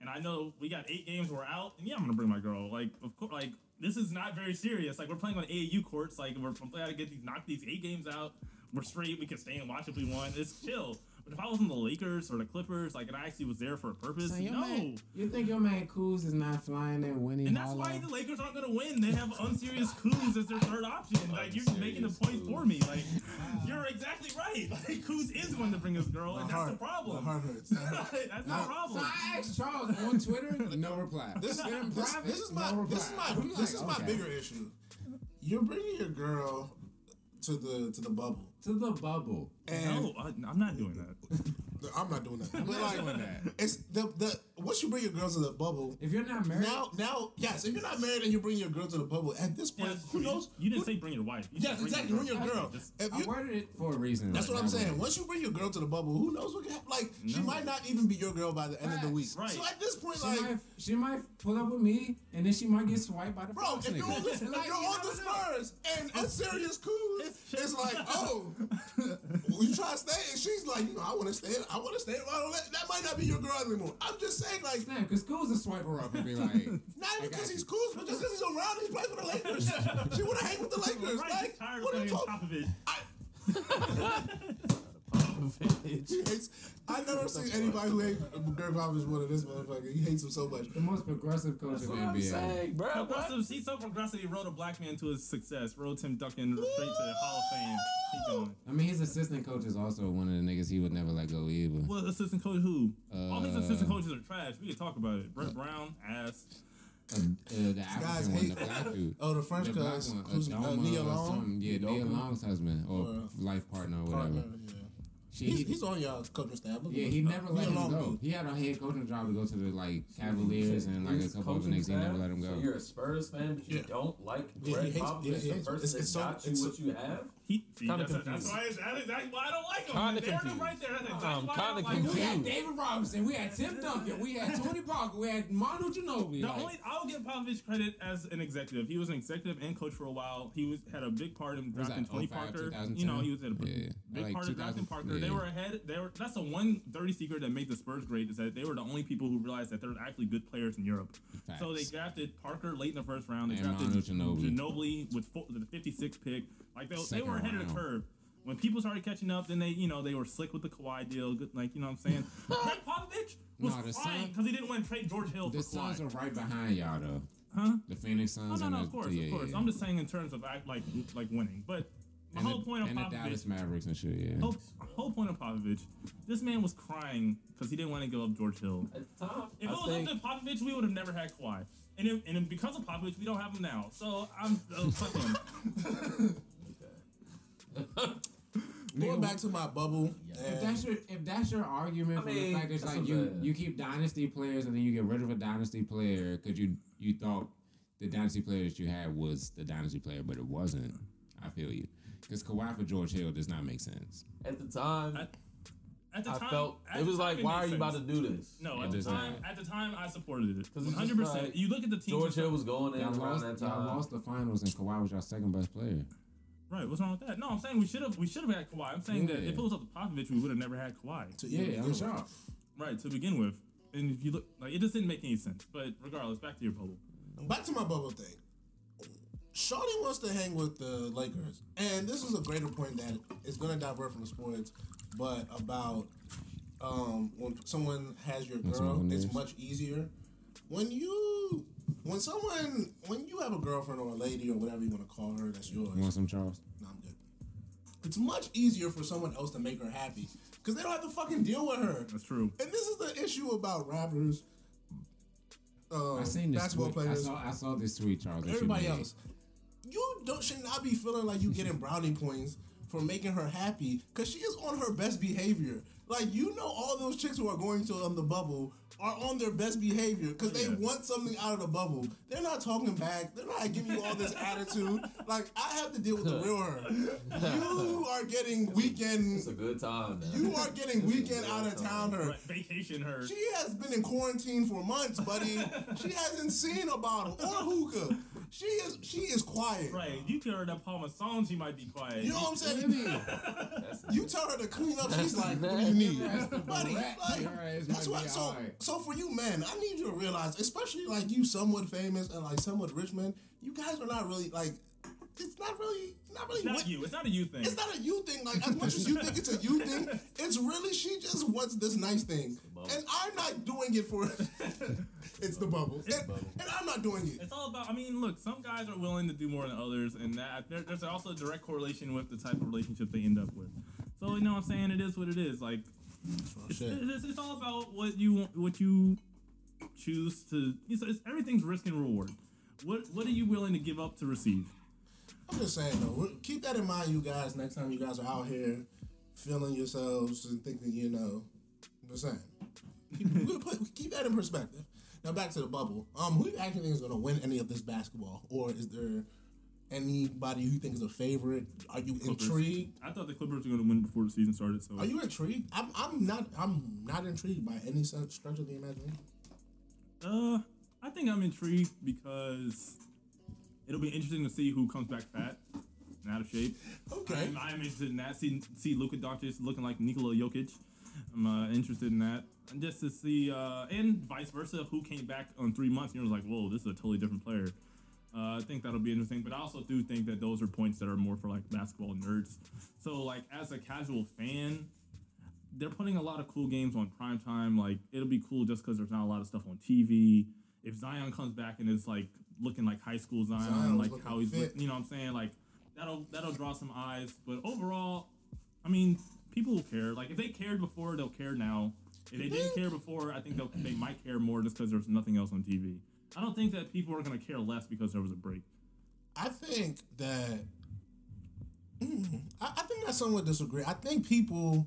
and I know we got eight games, we're out. And yeah, I'm gonna bring my girl. Like, of course. Like, this is not very serious. Like, we're playing on AAU courts. Like, we're we gotta get these knock these eight games out. We're straight. We can stay and watch if we want. It's chill. But if I was in the Lakers or the Clippers, like, and I actually was there for a purpose, Son, your no. man- you think your man Kuz is not flying there winning? And that's why the Lakers aren't gonna win. They have unserious Kuz as their third option. Like you're making the point Kuz. for me. Like you're exactly right. Like Kuz is going to bring his girl, and My that's heart- the problem. My heart hurts. that's the Now- So problem. I asked Charles on Twitter, no reply. This is Get this, this is no my reply. this is my I'm this like, is my okay. bigger issue. You're bringing your girl to the to the bubble, to the bubble. and No, I, I'm not doing that. I'm not doing that. But not like, doing that. it's the the once you bring your girl to the bubble. If you're not married, Now, now, yes. If you're not married and you bring your girl to the bubble, at this point, Yes, who you- knows? You didn't who- say bring your wife. You Yes, bring exactly. Bring your girl. Just- If I worded it for a reason. that's like what I'm saying. Once you bring your girl to the bubble, who knows what can happen? Like, she might not even be your girl by the end of the week. Right. So at this point, She like, might, she might pull up with me, and then she might get swiped by the Bro, if you're on the, Like, you're you on the. Spurs and unserious Kuz, It's it's like, oh, we try to stay, and she's like, you know, I want to stay, I want to stay. That, might not be your girl anymore. I'm just saying, like, Damn, because Kuz will swipe her up and be like, not even because he's cool, but just because he's around, he plays for the Lakers. she want to hang with the Lakers. Right, Like, tired what of are you playing talking? I, he hates. I never seen anybody who hates Gregg Popovich more than this motherfucker. He hates him so much. the most progressive coach That's of what the I'm NBA. saying, bro. What? Progressive, he's so progressive. He rode a black man to his success. Rode Tim Duncan straight to Hall of Fame. Keep going. I mean, his assistant coach is also one of the niggas he would never let go either. Well, assistant coach who? All his Uh, assistant coaches are trash. We can talk about it. Brett Brown, ass. Uh, uh, the African one, hate- the black dude. Oh, the French The black cuz, who's uh, Adoma Nia or Long, something. Yeah, Nia Adoma. Long's husband or Or, life partner or whatever. partner. Yeah. She, He's, he's on y'all's coaching staff. Look yeah, he never let Nia him go. He had a head coaching job to go to the like Cavaliers and like a His couple other coaching niggas. He never let him So go. you're a Spurs fan, but you Yeah. don't like Yeah, he Gregg hates- Popovich, yeah, he the hates- person it's- it's that so- got you it's what so- you have. He, see, Kinda that's, that's confused. why, that's exactly why I don't like him. Kinda there confused. right there. That's exactly I'm why I kinda don't like him. We had. David Robinson, we had Tim Duncan, we had Tony Parker, we had Manu Ginobili. The like- only I'll give Popovich credit as an executive. He was an executive and coach for a while. He was had a big part in Was drafting Tony 05, Parker. 2010? You know, he was at a Yeah, big like part of drafting 2000 Parker. They were ahead. They were that's the one dirty secret that made the Spurs great is that they were the only people who realized that there were actually good players in Europe. So they drafted Parker late in the first round. They And drafted Manu Ginobili. Ginobili with fo- the 56 pick. Like they, they were ahead of the curve. When people started catching up, then they, you know, they were slick with the Kawhi deal. Good, like, you know what I'm saying? Gregg Popovich was No, crying because he didn't want to trade George Hill for Kawhi. The Suns Kawhi. are right behind y'all though. Huh? The Phoenix No, Suns no, no, of course, yeah, of course. yeah. I'm just saying in terms of act like like winning. But my and whole the, point of and the Dallas Mavericks and shit. Yeah. whole, whole point of Popovich, this man was crying because he didn't want to give up George Hill. At the time, If I it was think up to Popovich, we would have never had Kawhi. And, if, and if because of Popovich, we don't have him now. So I'm uh, fuck him. Going back to my bubble, If that's your if that's your argument I for the mean, fact that it's that's like what you I'm you keep dynasty players and then you get rid of a dynasty player because you you thought the dynasty player that you had was the dynasty player, but it wasn't. I feel you because Kawhi for George Hill does not make sense. at the time, At, at the I time, felt it was like, why are you about to do this? No, at the time, not. at the time, I supported it. 'Cause One it's One hundred percent. You look at the team. George Hill was going in Y'all around lost, that y'all lost the finals and Kawhi was your second best player. Right. What's wrong with that? No, I'm saying we should have we should have had Kawhi. I'm saying that if it was up to Popovich, we would have never had Kawhi. to even Yeah, begin I'm with. Right to begin with. And if you look like it just didn't make any sense. But regardless, back to your bubble. Back to my bubble thing. Shawty wants to hang with the Lakers, and this is a greater point that is going to divert from sports, but about um, when someone has your girl, it's much easier. When you, when someone, when you have a girlfriend or a lady or whatever you want to call her, that's yours. You want some Charles? No, I'm good. It's much easier for someone else to make her happy because they don't have to fucking deal with her. That's true. And this is the issue about rappers, uh, I seen this. basketball Tweet. I saw. I saw this tweet, Charles. that you everybody else. You don't should not be feeling like you getting brownie points for making her happy because she is on her best behavior. Like you know, all those chicks who are going to um, the bubble are on their best behavior because they Yeah. want something out of the bubble. They're not talking back. They're not giving you all this attitude. Like I have to deal with the real her. You are getting weekend. It's a good time. Man. You are getting weekend out of town her. Right, vacation her. She has been in quarantine for months, buddy. she hasn't seen a bottle or hookah. She is she is quiet. Right. You tell her that Paul Masson, she might be quiet. You know what I'm saying? That's- You tell her to clean up, she's like, "What do you need, buddy?" Like, to her ass that's might what. So, alright. so for you men, I need you to realize, especially like you, somewhat famous and like somewhat rich men, you guys are not really like. It's not really, not really. It's not what- you. It's not a you thing. It's not a you thing. Like as much as you think it's a you thing, it's really she just wants this nice thing, and I'm not doing it for. It's the bubble, and, and I'm not doing it. It's all about. I mean, look, some guys are willing to do more than others, and that there, there's also a direct correlation with the type of relationship they end up with. So you know, what I'm saying it is what it is. Like oh, it's, shit. it's, it's all about what you want- what you choose to. It's, it's, everything's risk and reward. What what are you willing to give up to receive? I'm just saying though, keep that in mind, you guys. Next time you guys are out here feeling yourselves and thinking, you know, I'm just saying. Keep, we'll put- keep that in perspective. Now back to the bubble. Um, who do you actually think is going to win any of this basketball, or is there anybody you think is a favorite? Are you Clippers. intrigued? I thought the Clippers were going to win before the season started. So Are you intrigued? I'm, I'm not. I'm not intrigued by any such stretch of the imagination. Uh, I think I'm intrigued because it'll be interesting to see who comes back fat and out of shape. Okay. I'm, I'm interested in that. See, see Luka Doncic looking like Nikola Jokic. I'm uh, interested in that. And just to see, uh, and vice versa, who came back on three months and you're like, whoa, this is a totally different player. Uh, I think that'll be interesting, but I also do think that those are points that are more for like basketball nerds. So, like, as a casual fan, they're putting a lot of cool games on prime time. Like, it'll be cool just because there's not a lot of stuff on TV. If Zion comes back and it's like looking like high school Zion, like how he's, you know what I'm saying? Like, that'll that'll draw some eyes. But overall, I mean, people will care. Like, if they cared before, they'll care now. If they didn't care before, I think they'll, they might care more just because there's nothing else on TV. I don't think that people are going to care less because there was a break. I think that Mm, I, I think I somewhat disagree. I think people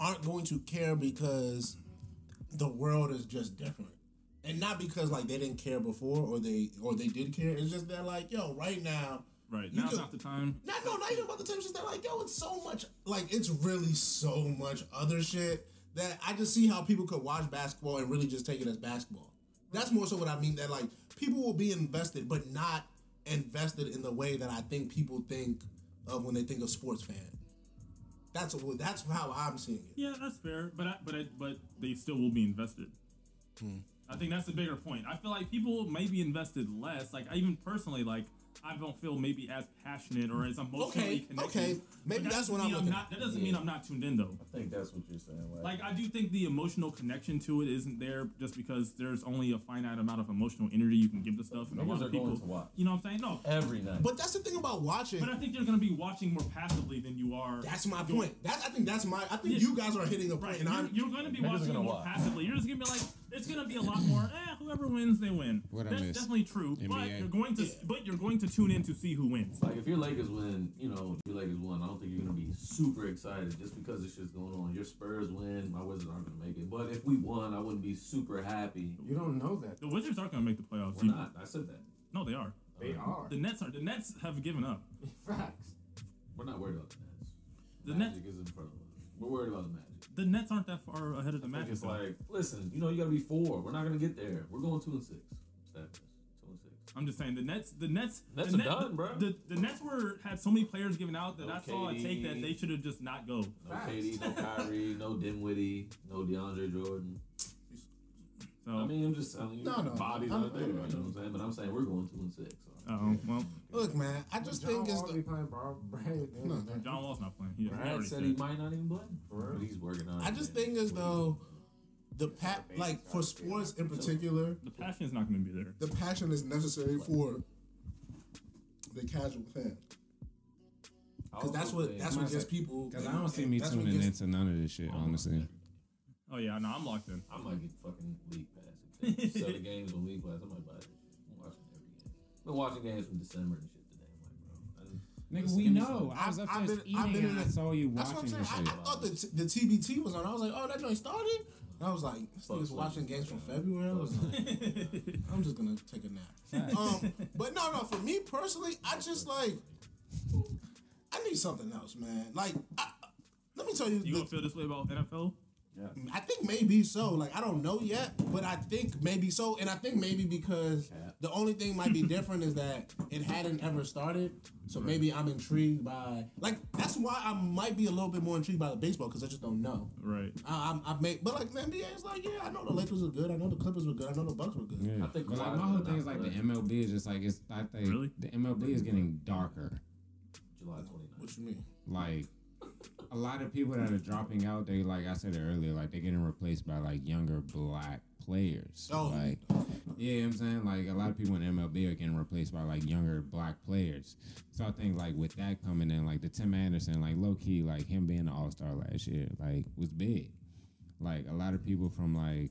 aren't going to care because the world is just different, and not because like they didn't care before or they or they did care. It's just that like yo, right now Right. You Now's could- not the time. Not no, not even about the time. It's just that like yo, it's so much. Like it's really so much other shit that I just see how people could watch basketball and really just take it as basketball. That's more so what I mean. That like people will be invested, but not invested in the way that I think people think of when they think of sports fan. That's what that's how I'm seeing it. Yeah, that's fair, but I, but I, but they still will be invested. Hmm. I think that's the bigger point. I feel like people may be invested less. Like I even personally, like I don't feel maybe as passionate or as emotionally Okay, connected. okay. Maybe But that that's what doesn't I'm mean not, That doesn't mean I'm not tuned in though. I think that's what you're saying. Like, Like I do think the emotional connection to it isn't there just because there's only a finite amount of emotional energy you can give to stuff, and a lot of people, going to watch. you know what I'm saying? No, every night. But that's the thing about watching. but I think you're gonna be watching more passively than you are. That's my doing- point. That I think that's my. I think Yeah. you guys are hitting a point, Right, and you're, I'm. you're going to be watching gonna more watch. passively. You're just going to be like, it's going to be a lot more. Eh, whoever wins, they win. What I That's miss? definitely true. But you're going to, but you're going to tune in to see who wins. Like if your Lakers win, you know, your Lakers won. I don't think you're gonna be super excited just because this shit's going on. Your Spurs win, my Wizards aren't gonna make it. But if we won, I wouldn't be super happy. You don't know that. The Wizards aren't going to make the playoffs. We're not. I said that. No, they are. They are. The Nets are. The Nets have given up. Facts. We're not worried about the Nets. The Magic Nets. is in front of us. We're worried about the Magic. The Nets aren't that far ahead of the Magic. it's though. like, listen, you know, you gotta be four. We're not gonna get there. We're going two and six. Stat. Two and six. I'm just saying the Nets. The Nets. Nets the are done, bro. The, the Nets were had so many players given out that No I saw a take that they should have just not go. No Facts. KD, no Kyrie, no Dinwiddie, no DeAndre Jordan. So. I mean, I'm just telling you, No, no, bodies I'm- are there. You know what I'm saying? But I'm saying we're going two and six. So. oh well, Look, man, I just John think it's Wall the. be playing Bar- Brad. No, John Wall's not playing. He, he Brad already said said. he might not even play. For real? But he's working on it. I just think as though the pat like for sports in particular, the passion is not going to be there. the passion is necessary for the casual fan because that's what that's what gets people. Because I don't see me tuning into none of this shit, honestly. Oh yeah, no, I'm locked in. I might get fucking league pass. If they sell the games on league pass, I might buy it. I'm watching every game. Been watching games from December and shit today. I'm like, bro. I just, Nigga, we know. I was I've- I've there been- I've eating been and in I a- saw you That's what I'm watching saying. this I, shit. Thought the, t- the TBT was on. I was like, oh, that joint started. And I was like, this Fuck nigga's sleep. watching games from February. I was like, I'm just gonna take a nap. um, but no, no. For me personally, I just like, I need something else, man. Like, I, let me tell you, You the- gonna feel this way about NFL? I think maybe so. Like I don't know yet, but I think maybe so, and I think maybe because the only thing might be different is that it hadn't ever started. So maybe I'm intrigued by like that's why I might be a little bit more intrigued by the baseball because I just don't know. Right. I, I'm, I've made, but like the NBA is like, yeah, I know the Lakers were good. I know the Clippers were good. I know the Bucks were good. Yeah. I think but like my whole thing is like the. MLB is just like it's. I think Really? the MLB is getting darker. July 29th. What you mean? Like a lot of people that are dropping out, they like I said earlier, like they're getting replaced by like younger black players. Oh. Like yeah, you know what I'm saying like a lot of people in MLB are getting replaced by like younger black players. So I think like with that coming in, like the Tim Anderson, like low key, like him being an All Star last year, like was big. Like a lot of people from like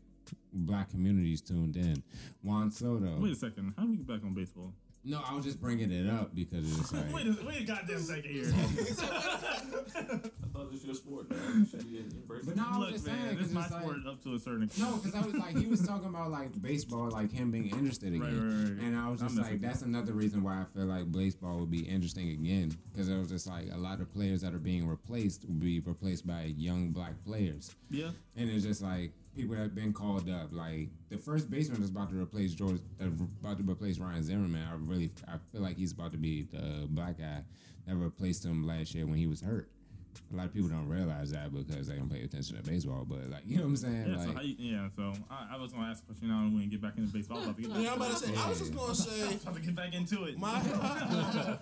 black communities tuned in. Juan Soto. Wait a second. How do we get back on baseball? No, I was just bringing it up because it's like Wait a, wait a goddamn second here. I thought this was your sport, man. You should be embracing But no, I was Look, just man, saying this is because my it's like. up to a certain extent. No, because I was like, he was talking about like baseball, like him being interested again, Right, right, right. and I was I'm just like, messing that's another reason why I feel like baseball would be interesting again, because it was just like a lot of players that are being replaced will be replaced by young black players, Yeah. and it's just like people that have been called up, like the first baseman that's about to replace George, uh, about to replace Ryan Zimmerman. I really, I feel like he's about to be the black guy that replaced him last year when he was hurt. A lot of people don't realize that because they don't pay attention to baseball, but like you know what I'm saying, Yeah, like. so how you, yeah, so I, I was gonna ask a question now and we can get back into baseball. I was about to get Yeah, I'm about to say. I was just gonna say about to get back into it. my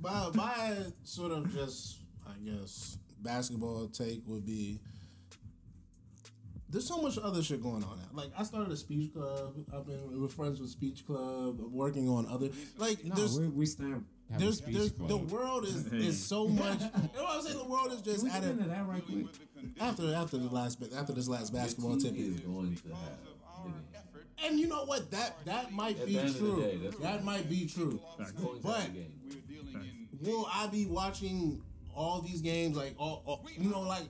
my my sort of just I guess basketball take would be there's so much other shit going on now. Like I started a speech club. I've been with friends with speech club. Working on other like No, there's we, we stand. have a there's speech there's club. the world is is so much. You know what I'm saying? The world is just Can we at a, into that right quick? after after the last after this last basketball Your tip. is going to have. And you know what? That that might be the end of the true. day, that might be true. Facts. Going to But- have will I be watching all these games? Like, all, all you know, like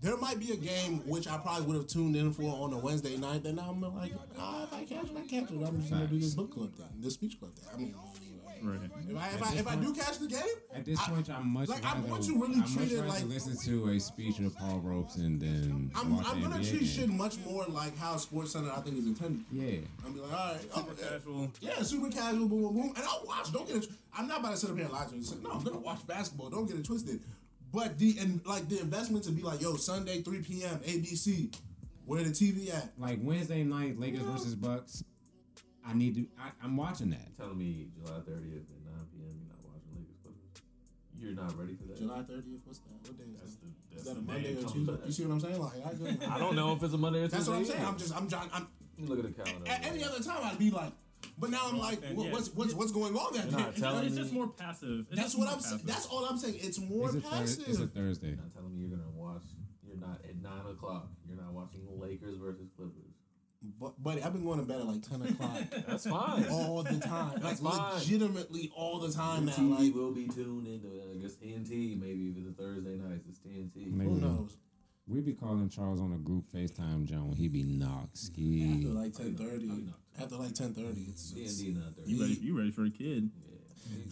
there might be a game which I probably would have tuned in for on a Wednesday night. And then I'm like, ah, if I catch it, I catch it. I'm just gonna do this book club thing, this speech club thing. I mean, Right. If I if I, if I do catch the game, At this point, I'm much like, I want to really I'm treat it rather like- listen to a speech of Paul Robeson than I'm, watch I'm the gonna NBA treat game. shit much more like how Sports Center I think is intended. Yeah, I'm be like, all right, Super okay. casual. Yeah, super casual, boom, boom, boom. And I'll watch. Don't get it. I'm not about to sit up here and lie to you. and say, No, I'm gonna watch basketball. Don't get it twisted. But the and like the investment to be like, yo, Sunday 3 p.m. ABC, where the TV at? like Wednesday night, Lakers versus Bucks. I need to. I, I'm watching that. Telling me July 30th at 9 p.m. You're not watching Lakers Clippers. You're not ready for that. July 30th. What's that? What day is That's that? the, Is that a Monday or comes Tuesday? You see what I'm saying? Like, I, just, I don't know if it's a Monday or Tuesday. That's what I'm saying. I'm just, I'm John. I'm, Let look at the calendar. at any other time, I'd be like, but now I'm like, what, yeah. what's what's what's going on that You're not day? It's, telling it's me. just more passive. It's That's just what more I'm saying. passive. That's all I'm saying. It's more It's a, thir- passive. it's a Thursday. You're not telling me you're gonna watch. You're not at nine o'clock. You're not watching Lakers versus Clippers. But, buddy, I've been going to bed at like 10 o'clock That's fine. all the time. Like, That's fine. legitimately all the time Your now. TV Like, will be tuned into I guess TNT. Maybe if the a Thursday night, it's TNT. Maybe. who knows? We be calling Charles on a group FaceTime, John. He be knock After like 10.30. After like 10.30. It's, it's, TNT not there. You ready? You ready for a kid?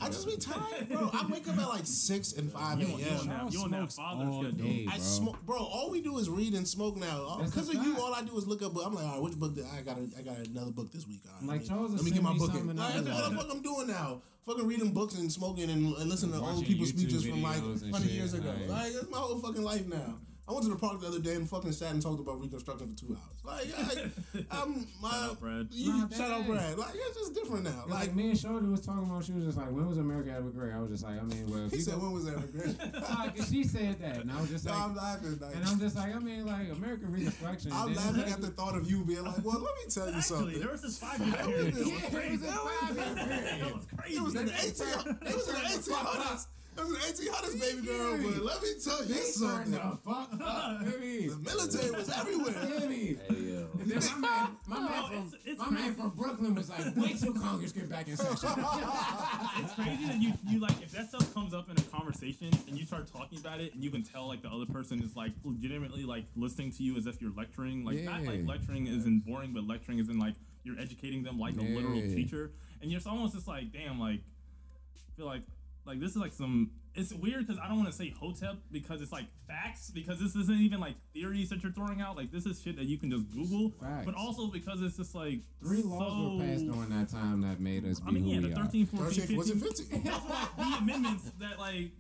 I just be tired, bro. I wake up at like 6 and 5 You you on a.m. that, you on that smokes father schedule. day. I bro. smoke, bro. All we do is read and smoke now. Because of you, all I do is look up. But I'm like, all right, which book? Did I got? A, I got another book this week. All right, Like, let me, Charles let me get my book in. and Like, that's be what the like- fuck I'm doing now. Fucking reading books and smoking and, and listening to old people's speeches from like 100 shit, years ago. like- Like, that's my whole fucking life now. I went to the park the other day and fucking sat and talked about Reconstruction for two hours. Like, I, I'm my Shout out, Brad. You, Nah, shout out, Brad. Like, it's just different now. Like, Like, me and Shorty was talking about, she was just like, "When was America ever great?" I was just like, "I mean, well, he said, go- when was that regret? Like, she said that, and I was just no, like, I'm laughing. Like, and I'm just like, I mean, like American Reconstruction. I'm then- laughing at the thought of you being like, well, let me tell you Actually, something. there was this five year period. Yeah, That was it crazy. was a five-year period. That was crazy. It was in 18. It was in the 1800s. It was in the 1800s, baby girl. But let me tell you They something. the fuck up, baby. The military was everywhere. Hey yo. And then my man, my man No, from it's- it's my man crazy. from Brooklyn was like, "Wait till Congress get back in session." It's crazy that you you like if that stuff comes up in a conversation and you start talking about it and you can tell like the other person is like legitimately like listening to you as if you're lecturing like not like Yeah. lecturing is in boring but lecturing is in like you're educating them like a literal Yeah. teacher and you're almost just like damn like I feel like like this is like some it's weird because I don't want to say hotep because it's like facts because this isn't even like theories that you're throwing out like this is shit that you can just Google Facts. but also because it's just like Three laws were passed during that time that made us be I mean who yeah we the are. 13 14 13, was it 15 that's like the amendments that like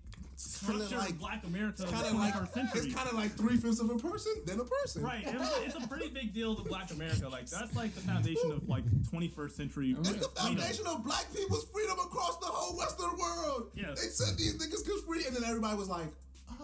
kinda like- Black America in the Kind of like century. it's kind of like three fifths of a person, then a person. Right, it was, it's a pretty big deal to Black America. Like that's like the foundation of like 21st century. It's the foundation of black people's freedom across the whole Western world. Yes. They said these niggas could free, and then everybody was like, ah.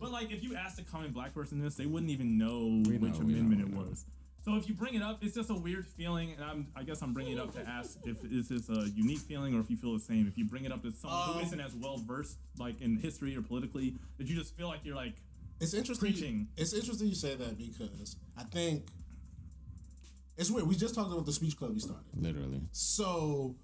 But like, if you asked a common Black person this, they wouldn't even know We which know, amendment know, it we know. was. So if you bring it up, it's just a weird feeling, and I'm, I guess I'm bringing it up to ask if this is a unique feeling or if you feel the same. If you bring it up to someone who Um, isn't as well versed like in history or politically, that you just feel like you're like It's interesting. Preaching. It's interesting you say that because I think it's weird. We just talked about the speech club we started. Literally. So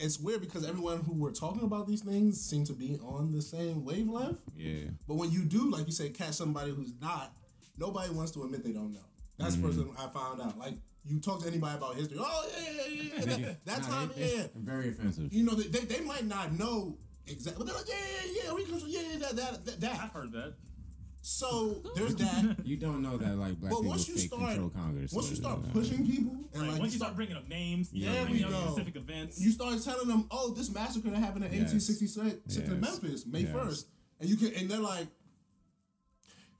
it's weird because everyone who we're talking about these things seem to be on the same wavelength. Yeah. But when you do, like you say, catch somebody who's not, nobody wants to admit they don't know. That's Mm-hmm. the first thing I found out. Like you talk to anybody about history. Oh yeah, yeah, yeah, yeah. That, that Nah, time, they- they- yeah. Very offensive. You know, they, they, they might not know exactly, but they're like, yeah, yeah, yeah, Reconstruction, yeah, yeah, that, that, that, that. I've heard that. So there's that. You don't know that like black But people once you fake start, control Congress. once you start uh, pushing people, and Right. like Once you start bringing up names, Yeah, yeah, There we go. specific events. you start telling them, "Oh, this massacre that happened in Yes. 1866 in Memphis, May Yes. 1st," and you can, and they're like,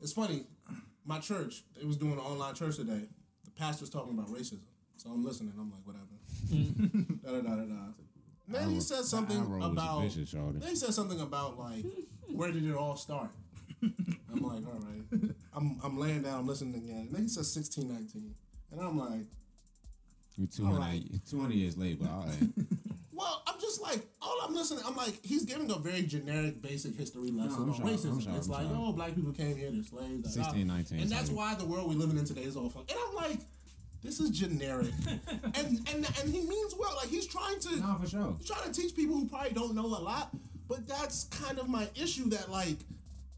"It's funny." My church, they was doing an online church today. The pastor's talking about racism, so I'm listening. I'm like, whatever. Mm-hmm. da da da da da. Then he said something eye roll was about. vicious. Then he said something about like, where did it all start? I'm like, all right. I'm I'm laying down, I'm listening again. And then he says 1619, and I'm like. You 200, Alright. 200 years late, but all right. Well, I'm just like, all I'm listening, I'm like, he's giving a very generic, basic history lesson I'm on sure, racism. Sure, it's I'm like, sure. oh, black people came here, they're slaves. da, da. 16, 19, And that's sorry. why the world we're living in today is all fucked. And I'm like, this is generic. and, and and he means well. Like, he's trying to no, for sure. he's trying to teach people who probably don't know a lot. But that's kind of my issue that, like,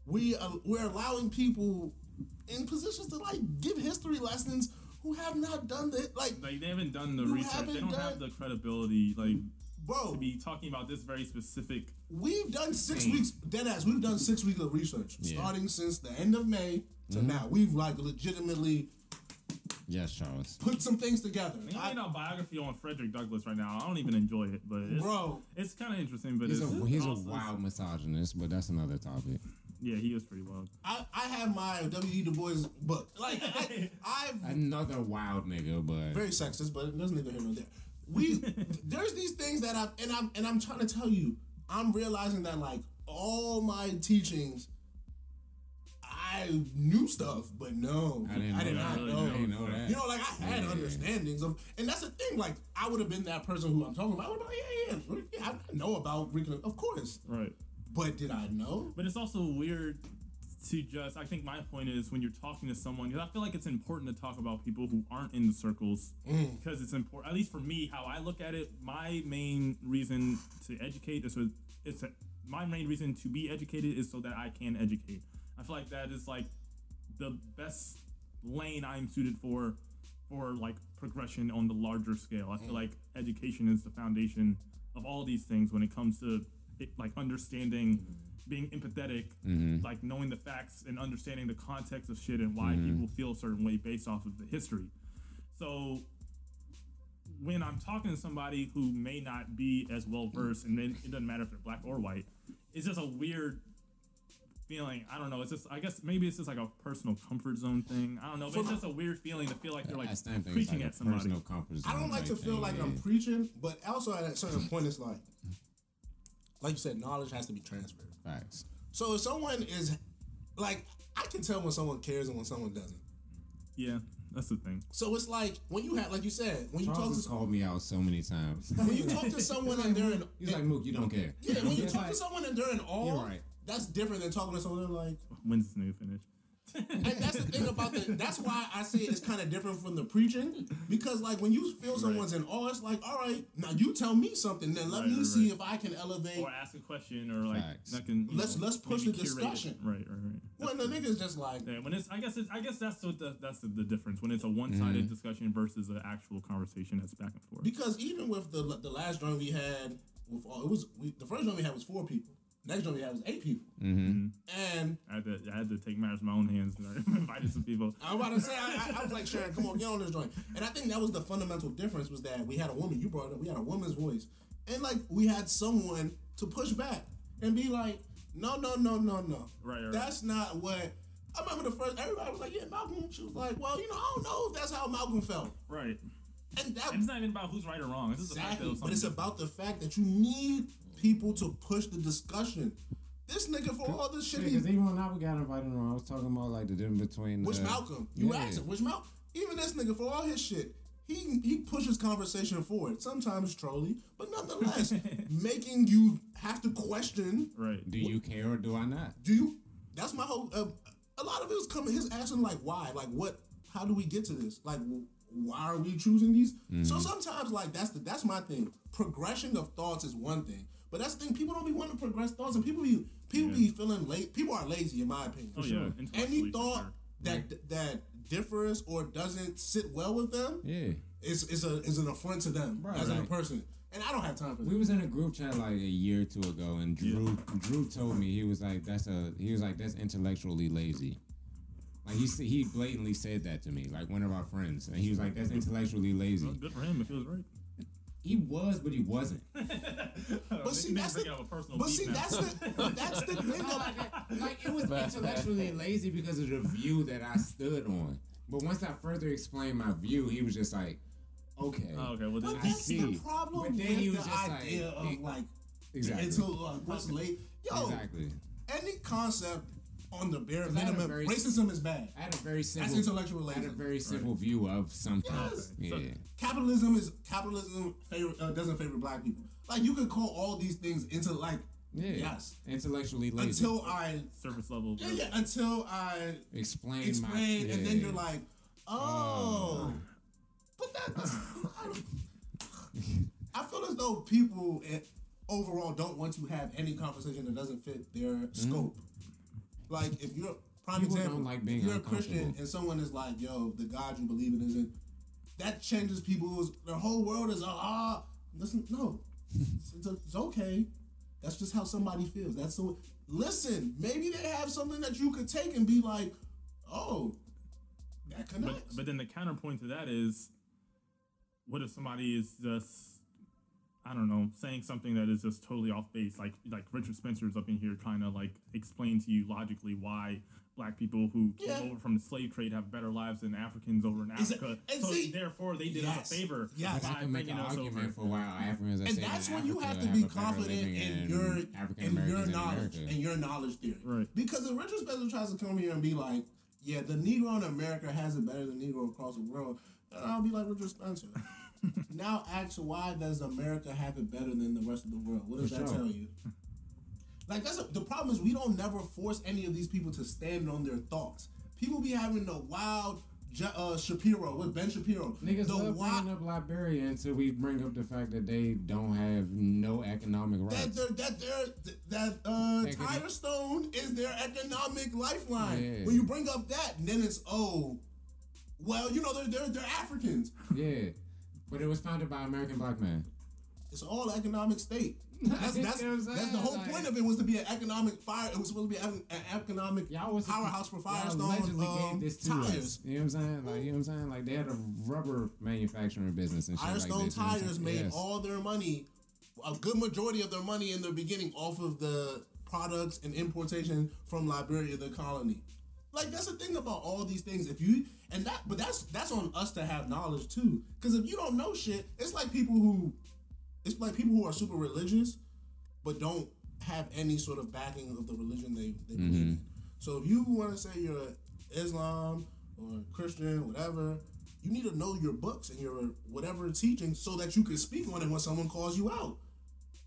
we, uh, we're allowing people in positions to, like, give history lessons who have not done the Like, Like they haven't done the research. They don't done- have the credibility. Like Bro. to be talking about this very specific. We've done six Damn. weeks, dead ass. We've done six weeks of research, Yeah. starting since the end of May to Mm-hmm. now. We've like legitimately Yes, Charles. put some things together. I think I- I'm reading a biography on Frederick Douglass right now. I don't even enjoy it, but it's, bro, it's kind of interesting. But He's it's, a he's a wild misogynist, but that's another topic. Yeah, he was pretty wild. I, I have my W.E. Du Bois book. Like I, I've Another wild nigga, but very sexist, but it doesn't neither here nor there. We there's these things that I've and I'm and I'm trying to tell you, I'm realizing that like all my teachings, I knew stuff, but no, I didn't know did that. not really know. Didn't know that. You know, like I had Yeah. understandings of, and that's the thing. Like I would have been that person who I'm talking about. I would have been like, yeah, yeah, yeah. I know about recon, of course, Right. but did I know? But it's also weird to just. I think my point is when you're talking to someone, because I feel like it's important to talk about people who aren't in the circles, Mm. because it's important. At least for me, how I look at it, my main reason to educate is so it's a, my main reason to be educated is so that I can educate. I feel like that is like the best lane I'm suited for for like progression on the larger scale. I feel like education is the foundation of all these things when it comes to it, like understanding, being empathetic, like knowing the facts and understanding the context of shit and why people feel a certain way based off of the history. So when I'm talking to somebody who may not be as well versed, and then it doesn't matter if they're black or white, it's just a weird feeling. I don't know. It's just I guess maybe it's just like a personal comfort zone thing. I don't know. But it's just a weird feeling to feel like you're like I stand preaching like at a somebody. I don't zone like to feel like. I'm preaching, but also at a certain point, it's like, like you said, knowledge has to be transferred. facts. So if someone is like, I can tell when someone cares and when someone doesn't. Yeah, that's the thing. So it's like when you have, like you said, when you Charles talk has to called me out so many times. when you talk to someone and they're in, He's like, Mook, you don't care. yeah, when you talk like- to someone and they're in awe, right. that's different than talking to someone like. When's this nigga finish? And that's the thing about the. That's why I say it's kind of different from the preaching because, like, when you feel someone's in awe, it's like, all right, now you tell me something, then let Right, me right, see right. if I can elevate. or ask a question, or like Facts. that can. Let's- know, let's push the curate it. discussion. Right, right, right. When the nigga's just like, Yeah, when it's, I guess, it's, I guess that's what the, that's the, the difference when it's a one-sided Mm-hmm. discussion versus an actual conversation that's back and forth. Because even with the the last joint we had, with all, it was we, the first joint we had was four people. Next joint we had was eight people. Mm-hmm. And I had to, I had to take matters in my own hands and I invited some people. I'm about to say, I, I, I was like, Sharon, come on, get on this joint. And I think that was the fundamental difference was that we had a woman. You brought it up. We had a woman's voice, and like we had someone to push back and be like, no, no, no, no, no. Right, right. That's not what. I remember the first. Everybody was like, yeah, Malcolm. She was like, well, you know, I don't know if that's how Malcolm felt. Right. And that And it's not even about who's right or wrong. It's just the fact that it Exactly, was but it's about the fact that you need people to push the discussion. This nigga for all this shit, he, Because even when I got invited on, I was talking about like the difference between which uh, Malcolm? You yeah. asked him, which Malcolm? Even this nigga for all his shit, he he pushes conversation forward. Sometimes trolly, but nonetheless, making you have to question. right. Do you care or do I not? Do you? That's my whole. Uh, a lot of it was coming. His asking like, why? Like, what? How do we get to this? Like, why are we choosing these? So sometimes, like, that's the that's my thing. Progression of thoughts is one thing, but that's the thing. People don't be wanting to progress thoughts, and people be people be feeling late. People are lazy, in my opinion. Oh yeah. Any intellectually, for thought sure. that that differs or doesn't sit well with them Yeah. is is a is an affront to them Right, as a person. And I don't have time for We was in a group chat like a year or two ago, and Drew Drew told me he was like, "That's a," he was like, "That's intellectually lazy." Like he s- he blatantly said that to me, like one of our friends, and he was like, "That's intellectually lazy." Well, good for him if he was right. He was, but he wasn't. But see, that's the, a personal but beef see, now. that's the that's the thing. Of, like it was intellectually lazy because of the view that I stood on. But once I further explained my view, he was just like, "Okay, Oh, okay. Well, then But I that's the problem But then with he was the just like, idea of like exactly, until uh, what's late. Yo, exactly." any concept on the bare 'Cause I had a minimum, very- racism is bad. I had a very simple, intellectual I had a very simple view of something. Yes. Yeah. Capitalism is capitalism favor, uh, doesn't favor black people. Like you could call all these things into like Yeah. yes Intellectually lazy. until I surface level. yeah, yeah until I explain, my explain and then you're like oh, but that I, I feel as though people eh, overall don't want to have any conversation that doesn't fit their scope. Like if you're prime. People example, don't like being if you're a Christian and someone is like, "Yo, the God you believe in isn't," that changes people's their whole world is ah. Listen, no, It's, it's, it's okay. That's just how somebody feels. That's so. Listen, maybe they have something that you could take and be like, oh, that But, connects. but then the counterpoint to that is, what if somebody is just, I don't know, saying something that is just totally off base, like like Richard Spencer's up in here trying to like explain to you logically why black people who came over from the slave trade have better lives than Africans over in Is it- Africa. and so see- therefore, they did Yes. us a favor Yes. But I by can make an us argument over. for why Africans and that's that when you have to be a better confident in your African in your Americans in knowledge and your knowledge theory. Right. Because if Richard Spencer tries to come here and be like, yeah, the Negro in America has it better than Negro across the world, then I'll be like Richard Spencer. now ask why does America have it better than the rest of the world? What does For that sure. tell you? Like that's a, the problem is we don't never force any of these people to stand on their thoughts. People be having the wild uh, Shapiro with Ben Shapiro. Niggas the love wild, bringing up Liberia until we bring up the fact that they don't have no economic that rights. they're, that they're, that uh, They can- Firestone is their economic lifeline. Yeah. When you bring up that, then it's oh, well, you know they're they're, they're Africans. Yeah, but it was founded by American black man. It's all economic state. That's that's, You know that's the whole Like- point of it was to be an economic fire. It was supposed to be an, an economic Y'all was powerhouse for Firestone allegedly um, gave this to tires. us. You know what I'm saying? Like you know what I'm saying? Like they had a rubber manufacturing business and shit Firestone like this. you know Tires made Yes. all their money, a good majority of their money in the beginning off of the products and importation from Liberia, the colony. Like that's the thing about all these things. If you and that, but that's that's on us to have knowledge too. Because if you don't know shit, it's like people who, it's like people who are super religious, but don't have any sort of backing of the religion they, they believe mm-hmm. in. So if you want to say you're Islam or Christian, whatever, you need to know your books and your whatever teaching so that you can speak on it when someone calls you out.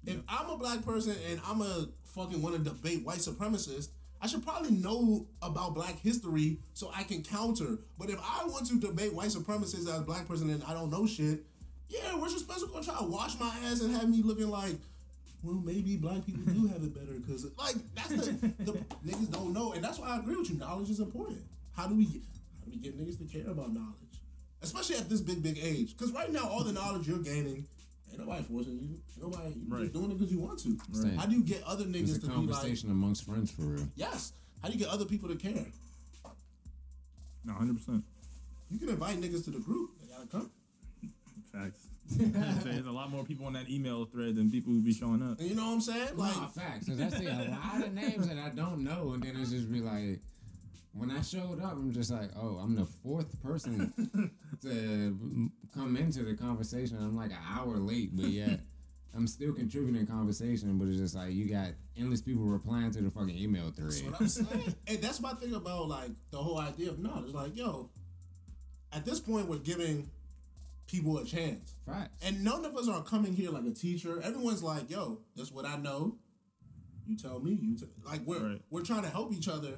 If I'm a black person and I'm a fucking want to debate white supremacist, I should probably know about black history so I can counter. But if I want to debate white supremacists as a black person and I don't know shit, yeah, Richard Spencer gonna try to wash my ass and have me looking like, well, maybe black people do have it better because, like, that's the, the niggas don't know, and that's why I agree with you. Knowledge is important. How do we get, how do we get niggas to care about knowledge, especially at this big big age? Because right now, all the knowledge you're gaining, ain't nobody forcing you. Ain't nobody you Right. just doing it because you want to. Right. How do you get other It's niggas a to be like, conversation amongst friends for real. yes? How do you get other people to care? No, hundred percent You can invite niggas to the group. They gotta come. facts. There's a lot more people on that email thread than people who be showing up. You know what I'm saying? Like, Nah, facts. Cause I see a lot of names that I don't know, and then it's just be like, when I showed up, I'm just like, oh, I'm the fourth person to come into the conversation. I'm like an hour late, but yet I'm still contributing conversation. But it's just like you got endless people replying to the fucking email thread. That's what I'm saying. and that's my thing about like the whole idea of knowledge. Like, yo, at this point, we're giving people a chance. Facts. And none of us are coming here like a teacher. Everyone's like, yo, that's what I know. You tell me. You t-. like we're Right. we're trying to help each other.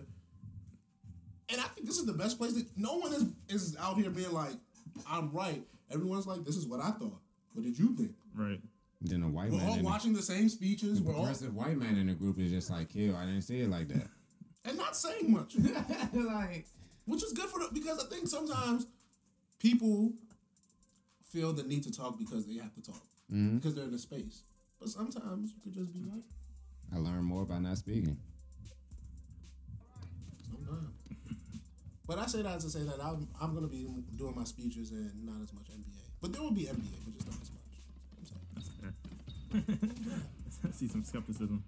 And I think this is the best place. That no one is is out here being like, I'm right. Everyone's like, this is what I thought. What did you think? Right. Then a white We're man. all in the- watching the same speeches. the We're all white man in the group is just like, kill. I didn't see it like that. and not saying much. like, which is good for the because I think sometimes people feel the need to talk because they have to talk mm-hmm. because they're in a space. But sometimes you could just be like, I learned more by not speaking. But I say that to say that I'm I'm gonna be doing my speeches and not as much NBA, but there will be NBA, but just not as much. I'm saying. That's fair. I see some skepticism.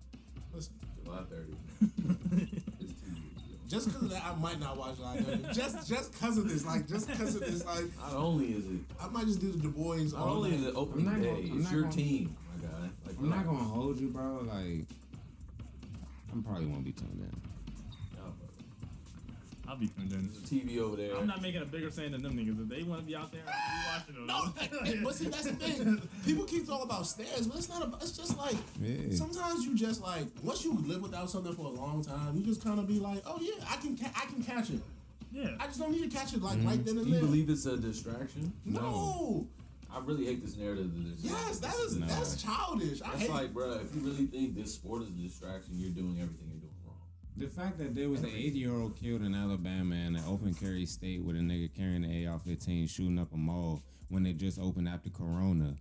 Listen, July 30th. it's two years just because of that, I might not watch Live. just just because of this, like just because of this, like Not only is it, I might just do the Du Bois. not only night. is it opening day, gonna- it's your gonna- team, my guy. Like, I'm not gonna hold you, bro. Like, I'm probably won't be tuned in. Yeah, bro. I'll be tuned in. There's a TV over there. I'm not making a bigger saying than them niggas. If they want to be out there, I'll be watching them. No, and- but see that's the thing. People keep talking about stairs, but it's not. About, it's just like Yeah. sometimes you just like once you live without something for a long time, you just kind of be like, oh yeah, I can ca- I can catch it. Yeah. I just don't need to catch it like mm-hmm. right then and Do you believe it's a distraction? no. I really hate this narrative that it's Yes, that is No. that's childish. I It's hate. like, bro, if you really think this sport is a distraction, you're doing everything you're doing wrong. The fact that there was an 80 year old killed in Alabama in an open carry state with a nigga carrying an AR 15 shooting up a mall when they just opened after Corona.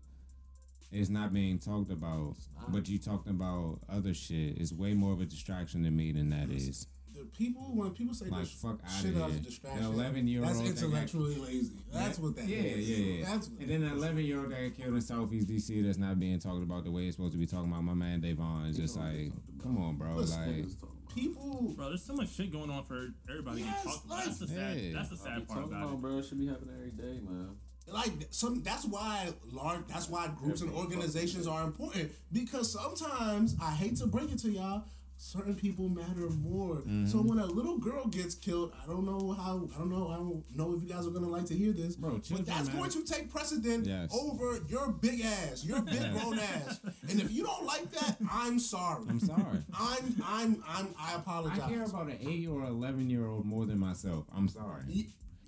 it's not being talked about. But you talked about other shit. It's way more of a distraction to me than that is. The people when people say Like this fuck out shit of a here. distraction, The eleven year old that's intellectually lazy. That's what that yeah, is. yeah, yeah. That's what and then the 11 year old that got killed in Southeast DC that's not being talked about the way it's supposed to be talking about. My man Davon is just like, come on, bro. Listen, Like, Niggas talking about- people. Bro, there's so much shit going on for everybody to Yes, get talked about. like- That's the sad. Yeah. That's the I be sad part talking about about, it. bro. It should be happening every day, man. like some that's why large that's why groups and organizations are important because sometimes i hate to break it to y'all certain people matter more mm-hmm. so when a little girl gets killed i don't know how i don't know i don't know if you guys are gonna like to hear this Bro, but that's matter. going to take precedent Yes. over your big ass your big grown ass and if you don't like that i'm sorry I'm sorry. i'm i'm i'm i apologize I care about an 8 or 11 year old more than myself. I'm sorry.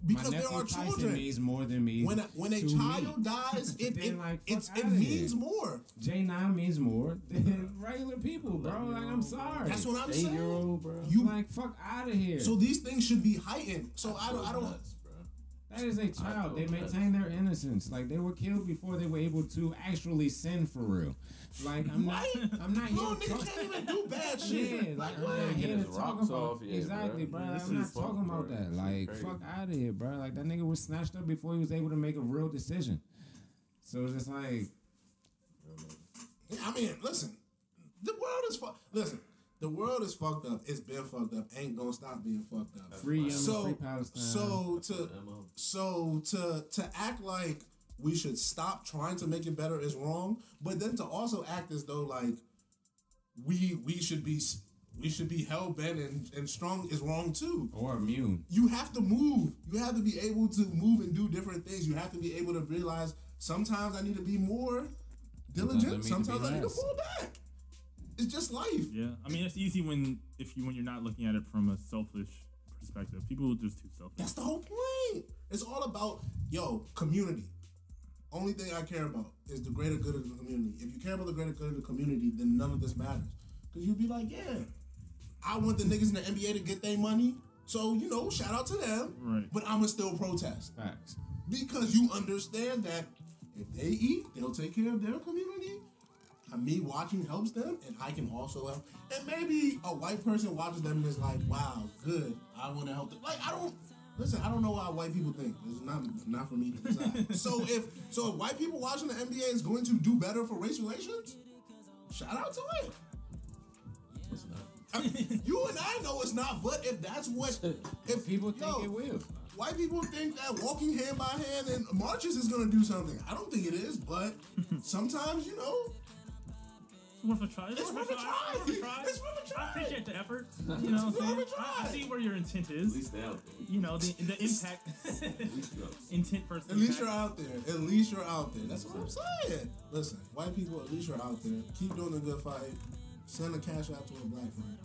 Y- My because there nephew are Tyson children means more than me. when a, when a child me. dies it, Then, it, like, it's, it outta here. means more J9 means more than regular people, bro. Like, I'm sorry. that's what i'm Eight saying year old, bro. You like, fuck out of here. So these things should be heightened. So I don't. I don't. Nuts, bro. That is a child. They maintain their innocence. Like they were killed before they were able to actually sin for real. Like I'm not. I'm not Little here. to niggas can't even do bad Yeah, shit. like I'm what? not Get here his to talk rocks about off, yeah, exactly, bro. bro. Yeah, I'm not is talking fucked, about bro. that. Like, fuck out of here, bro. Like that nigga was snatched up before he was able to make a real decision. So it's just like, I mean, listen. The world is fucked. Listen. The world is fucked up. It's been fucked up. Ain't gonna stop being fucked up. free Yemen, free So, Palestine. so to so to to act like we should stop trying to make it better is wrong, but then to also act as though like we we should be we should be hell bent and, and strong is wrong too. or immune. you have to move. You have to be able to move and do different things. You have to be able to realize sometimes I need to be more Sometimes I need diligent. to Sometimes I need to pull back. It's just life. Yeah, I mean it's easy when if you when you're not looking at it from a selfish perspective. People are just too selfish. That's the whole point. It's all about yo community. Only thing I care about is the greater good of the community. If you care about the greater good of the community, then none of this matters. Cause you'd be like, yeah, I want the niggas in the NBA to get their money. So you know, shout out to them. Right. But I'ma still protest. Facts. because you understand that if they eat, they'll take care of their community. And me watching helps them, and I can also help. And maybe a white person watches them and is like, "Wow, good. I want to help them." Like I don't listen. I don't know why white people think. It's not it's not for me to decide. so if so, if white people watching the NBA is going to do better for race relations, shout out to it. It's not. I mean, you and I know it's not, but if that's what if People think yo, it will. White people think that walking hand by hand and marches is gonna do something. I don't think it is, but sometimes you know It's worth a try. It's, It's worth a try. It's worth a try. It's worth a try. I appreciate the effort. You know what I'm It's saying? worth a I, I try. see where your intent is. At is. least they're out there. You know the the impact. At least you out there. intent versus at least impact. you're out there. At least you're out there. That's what I'm saying. Listen, white people, at least you're out there. Keep doing the good fight. Send a cash out to a black friend.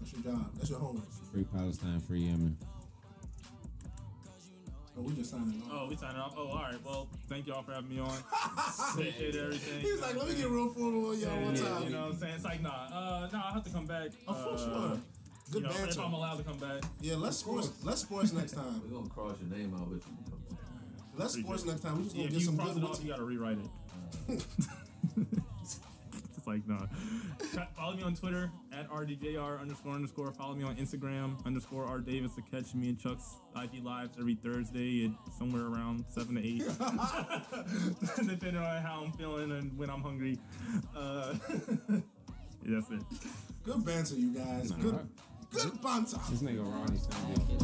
That's your job. That's your homework. Free Palestine, free Yemen. Oh, we just signing off. Oh, we signing off. Oh, all right. Well, thank y'all for having me on. Appreciate everything. He was like, let me get real formal with y'all one time. You know what I'm saying? It's like, nah, uh, nah, I have to come back. Oh, for uh, sure. Good you know, banter. if I'm allowed to come back. Yeah, let's sports. Let's sports next time. We're gonna cross your name out, but you can. Let's sports next time. We just gonna if get you some cross good it off, you gotta rewrite it. It's like, no. Follow me on Twitter at RDJR underscore underscore. Follow me on Instagram underscore R Davis to catch me and Chuck's IG Lives every Thursday at somewhere around 7 to 8. Depending on how I'm feeling and when I'm hungry. Uh, that's it. Good banter, you guys. Nah, good. Good banter. This nigga Ronnie's gonna be.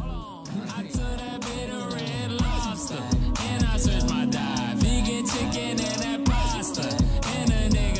I took that bit of red lobster and I searched my diet. Vegan chicken and that pasta and a nigga.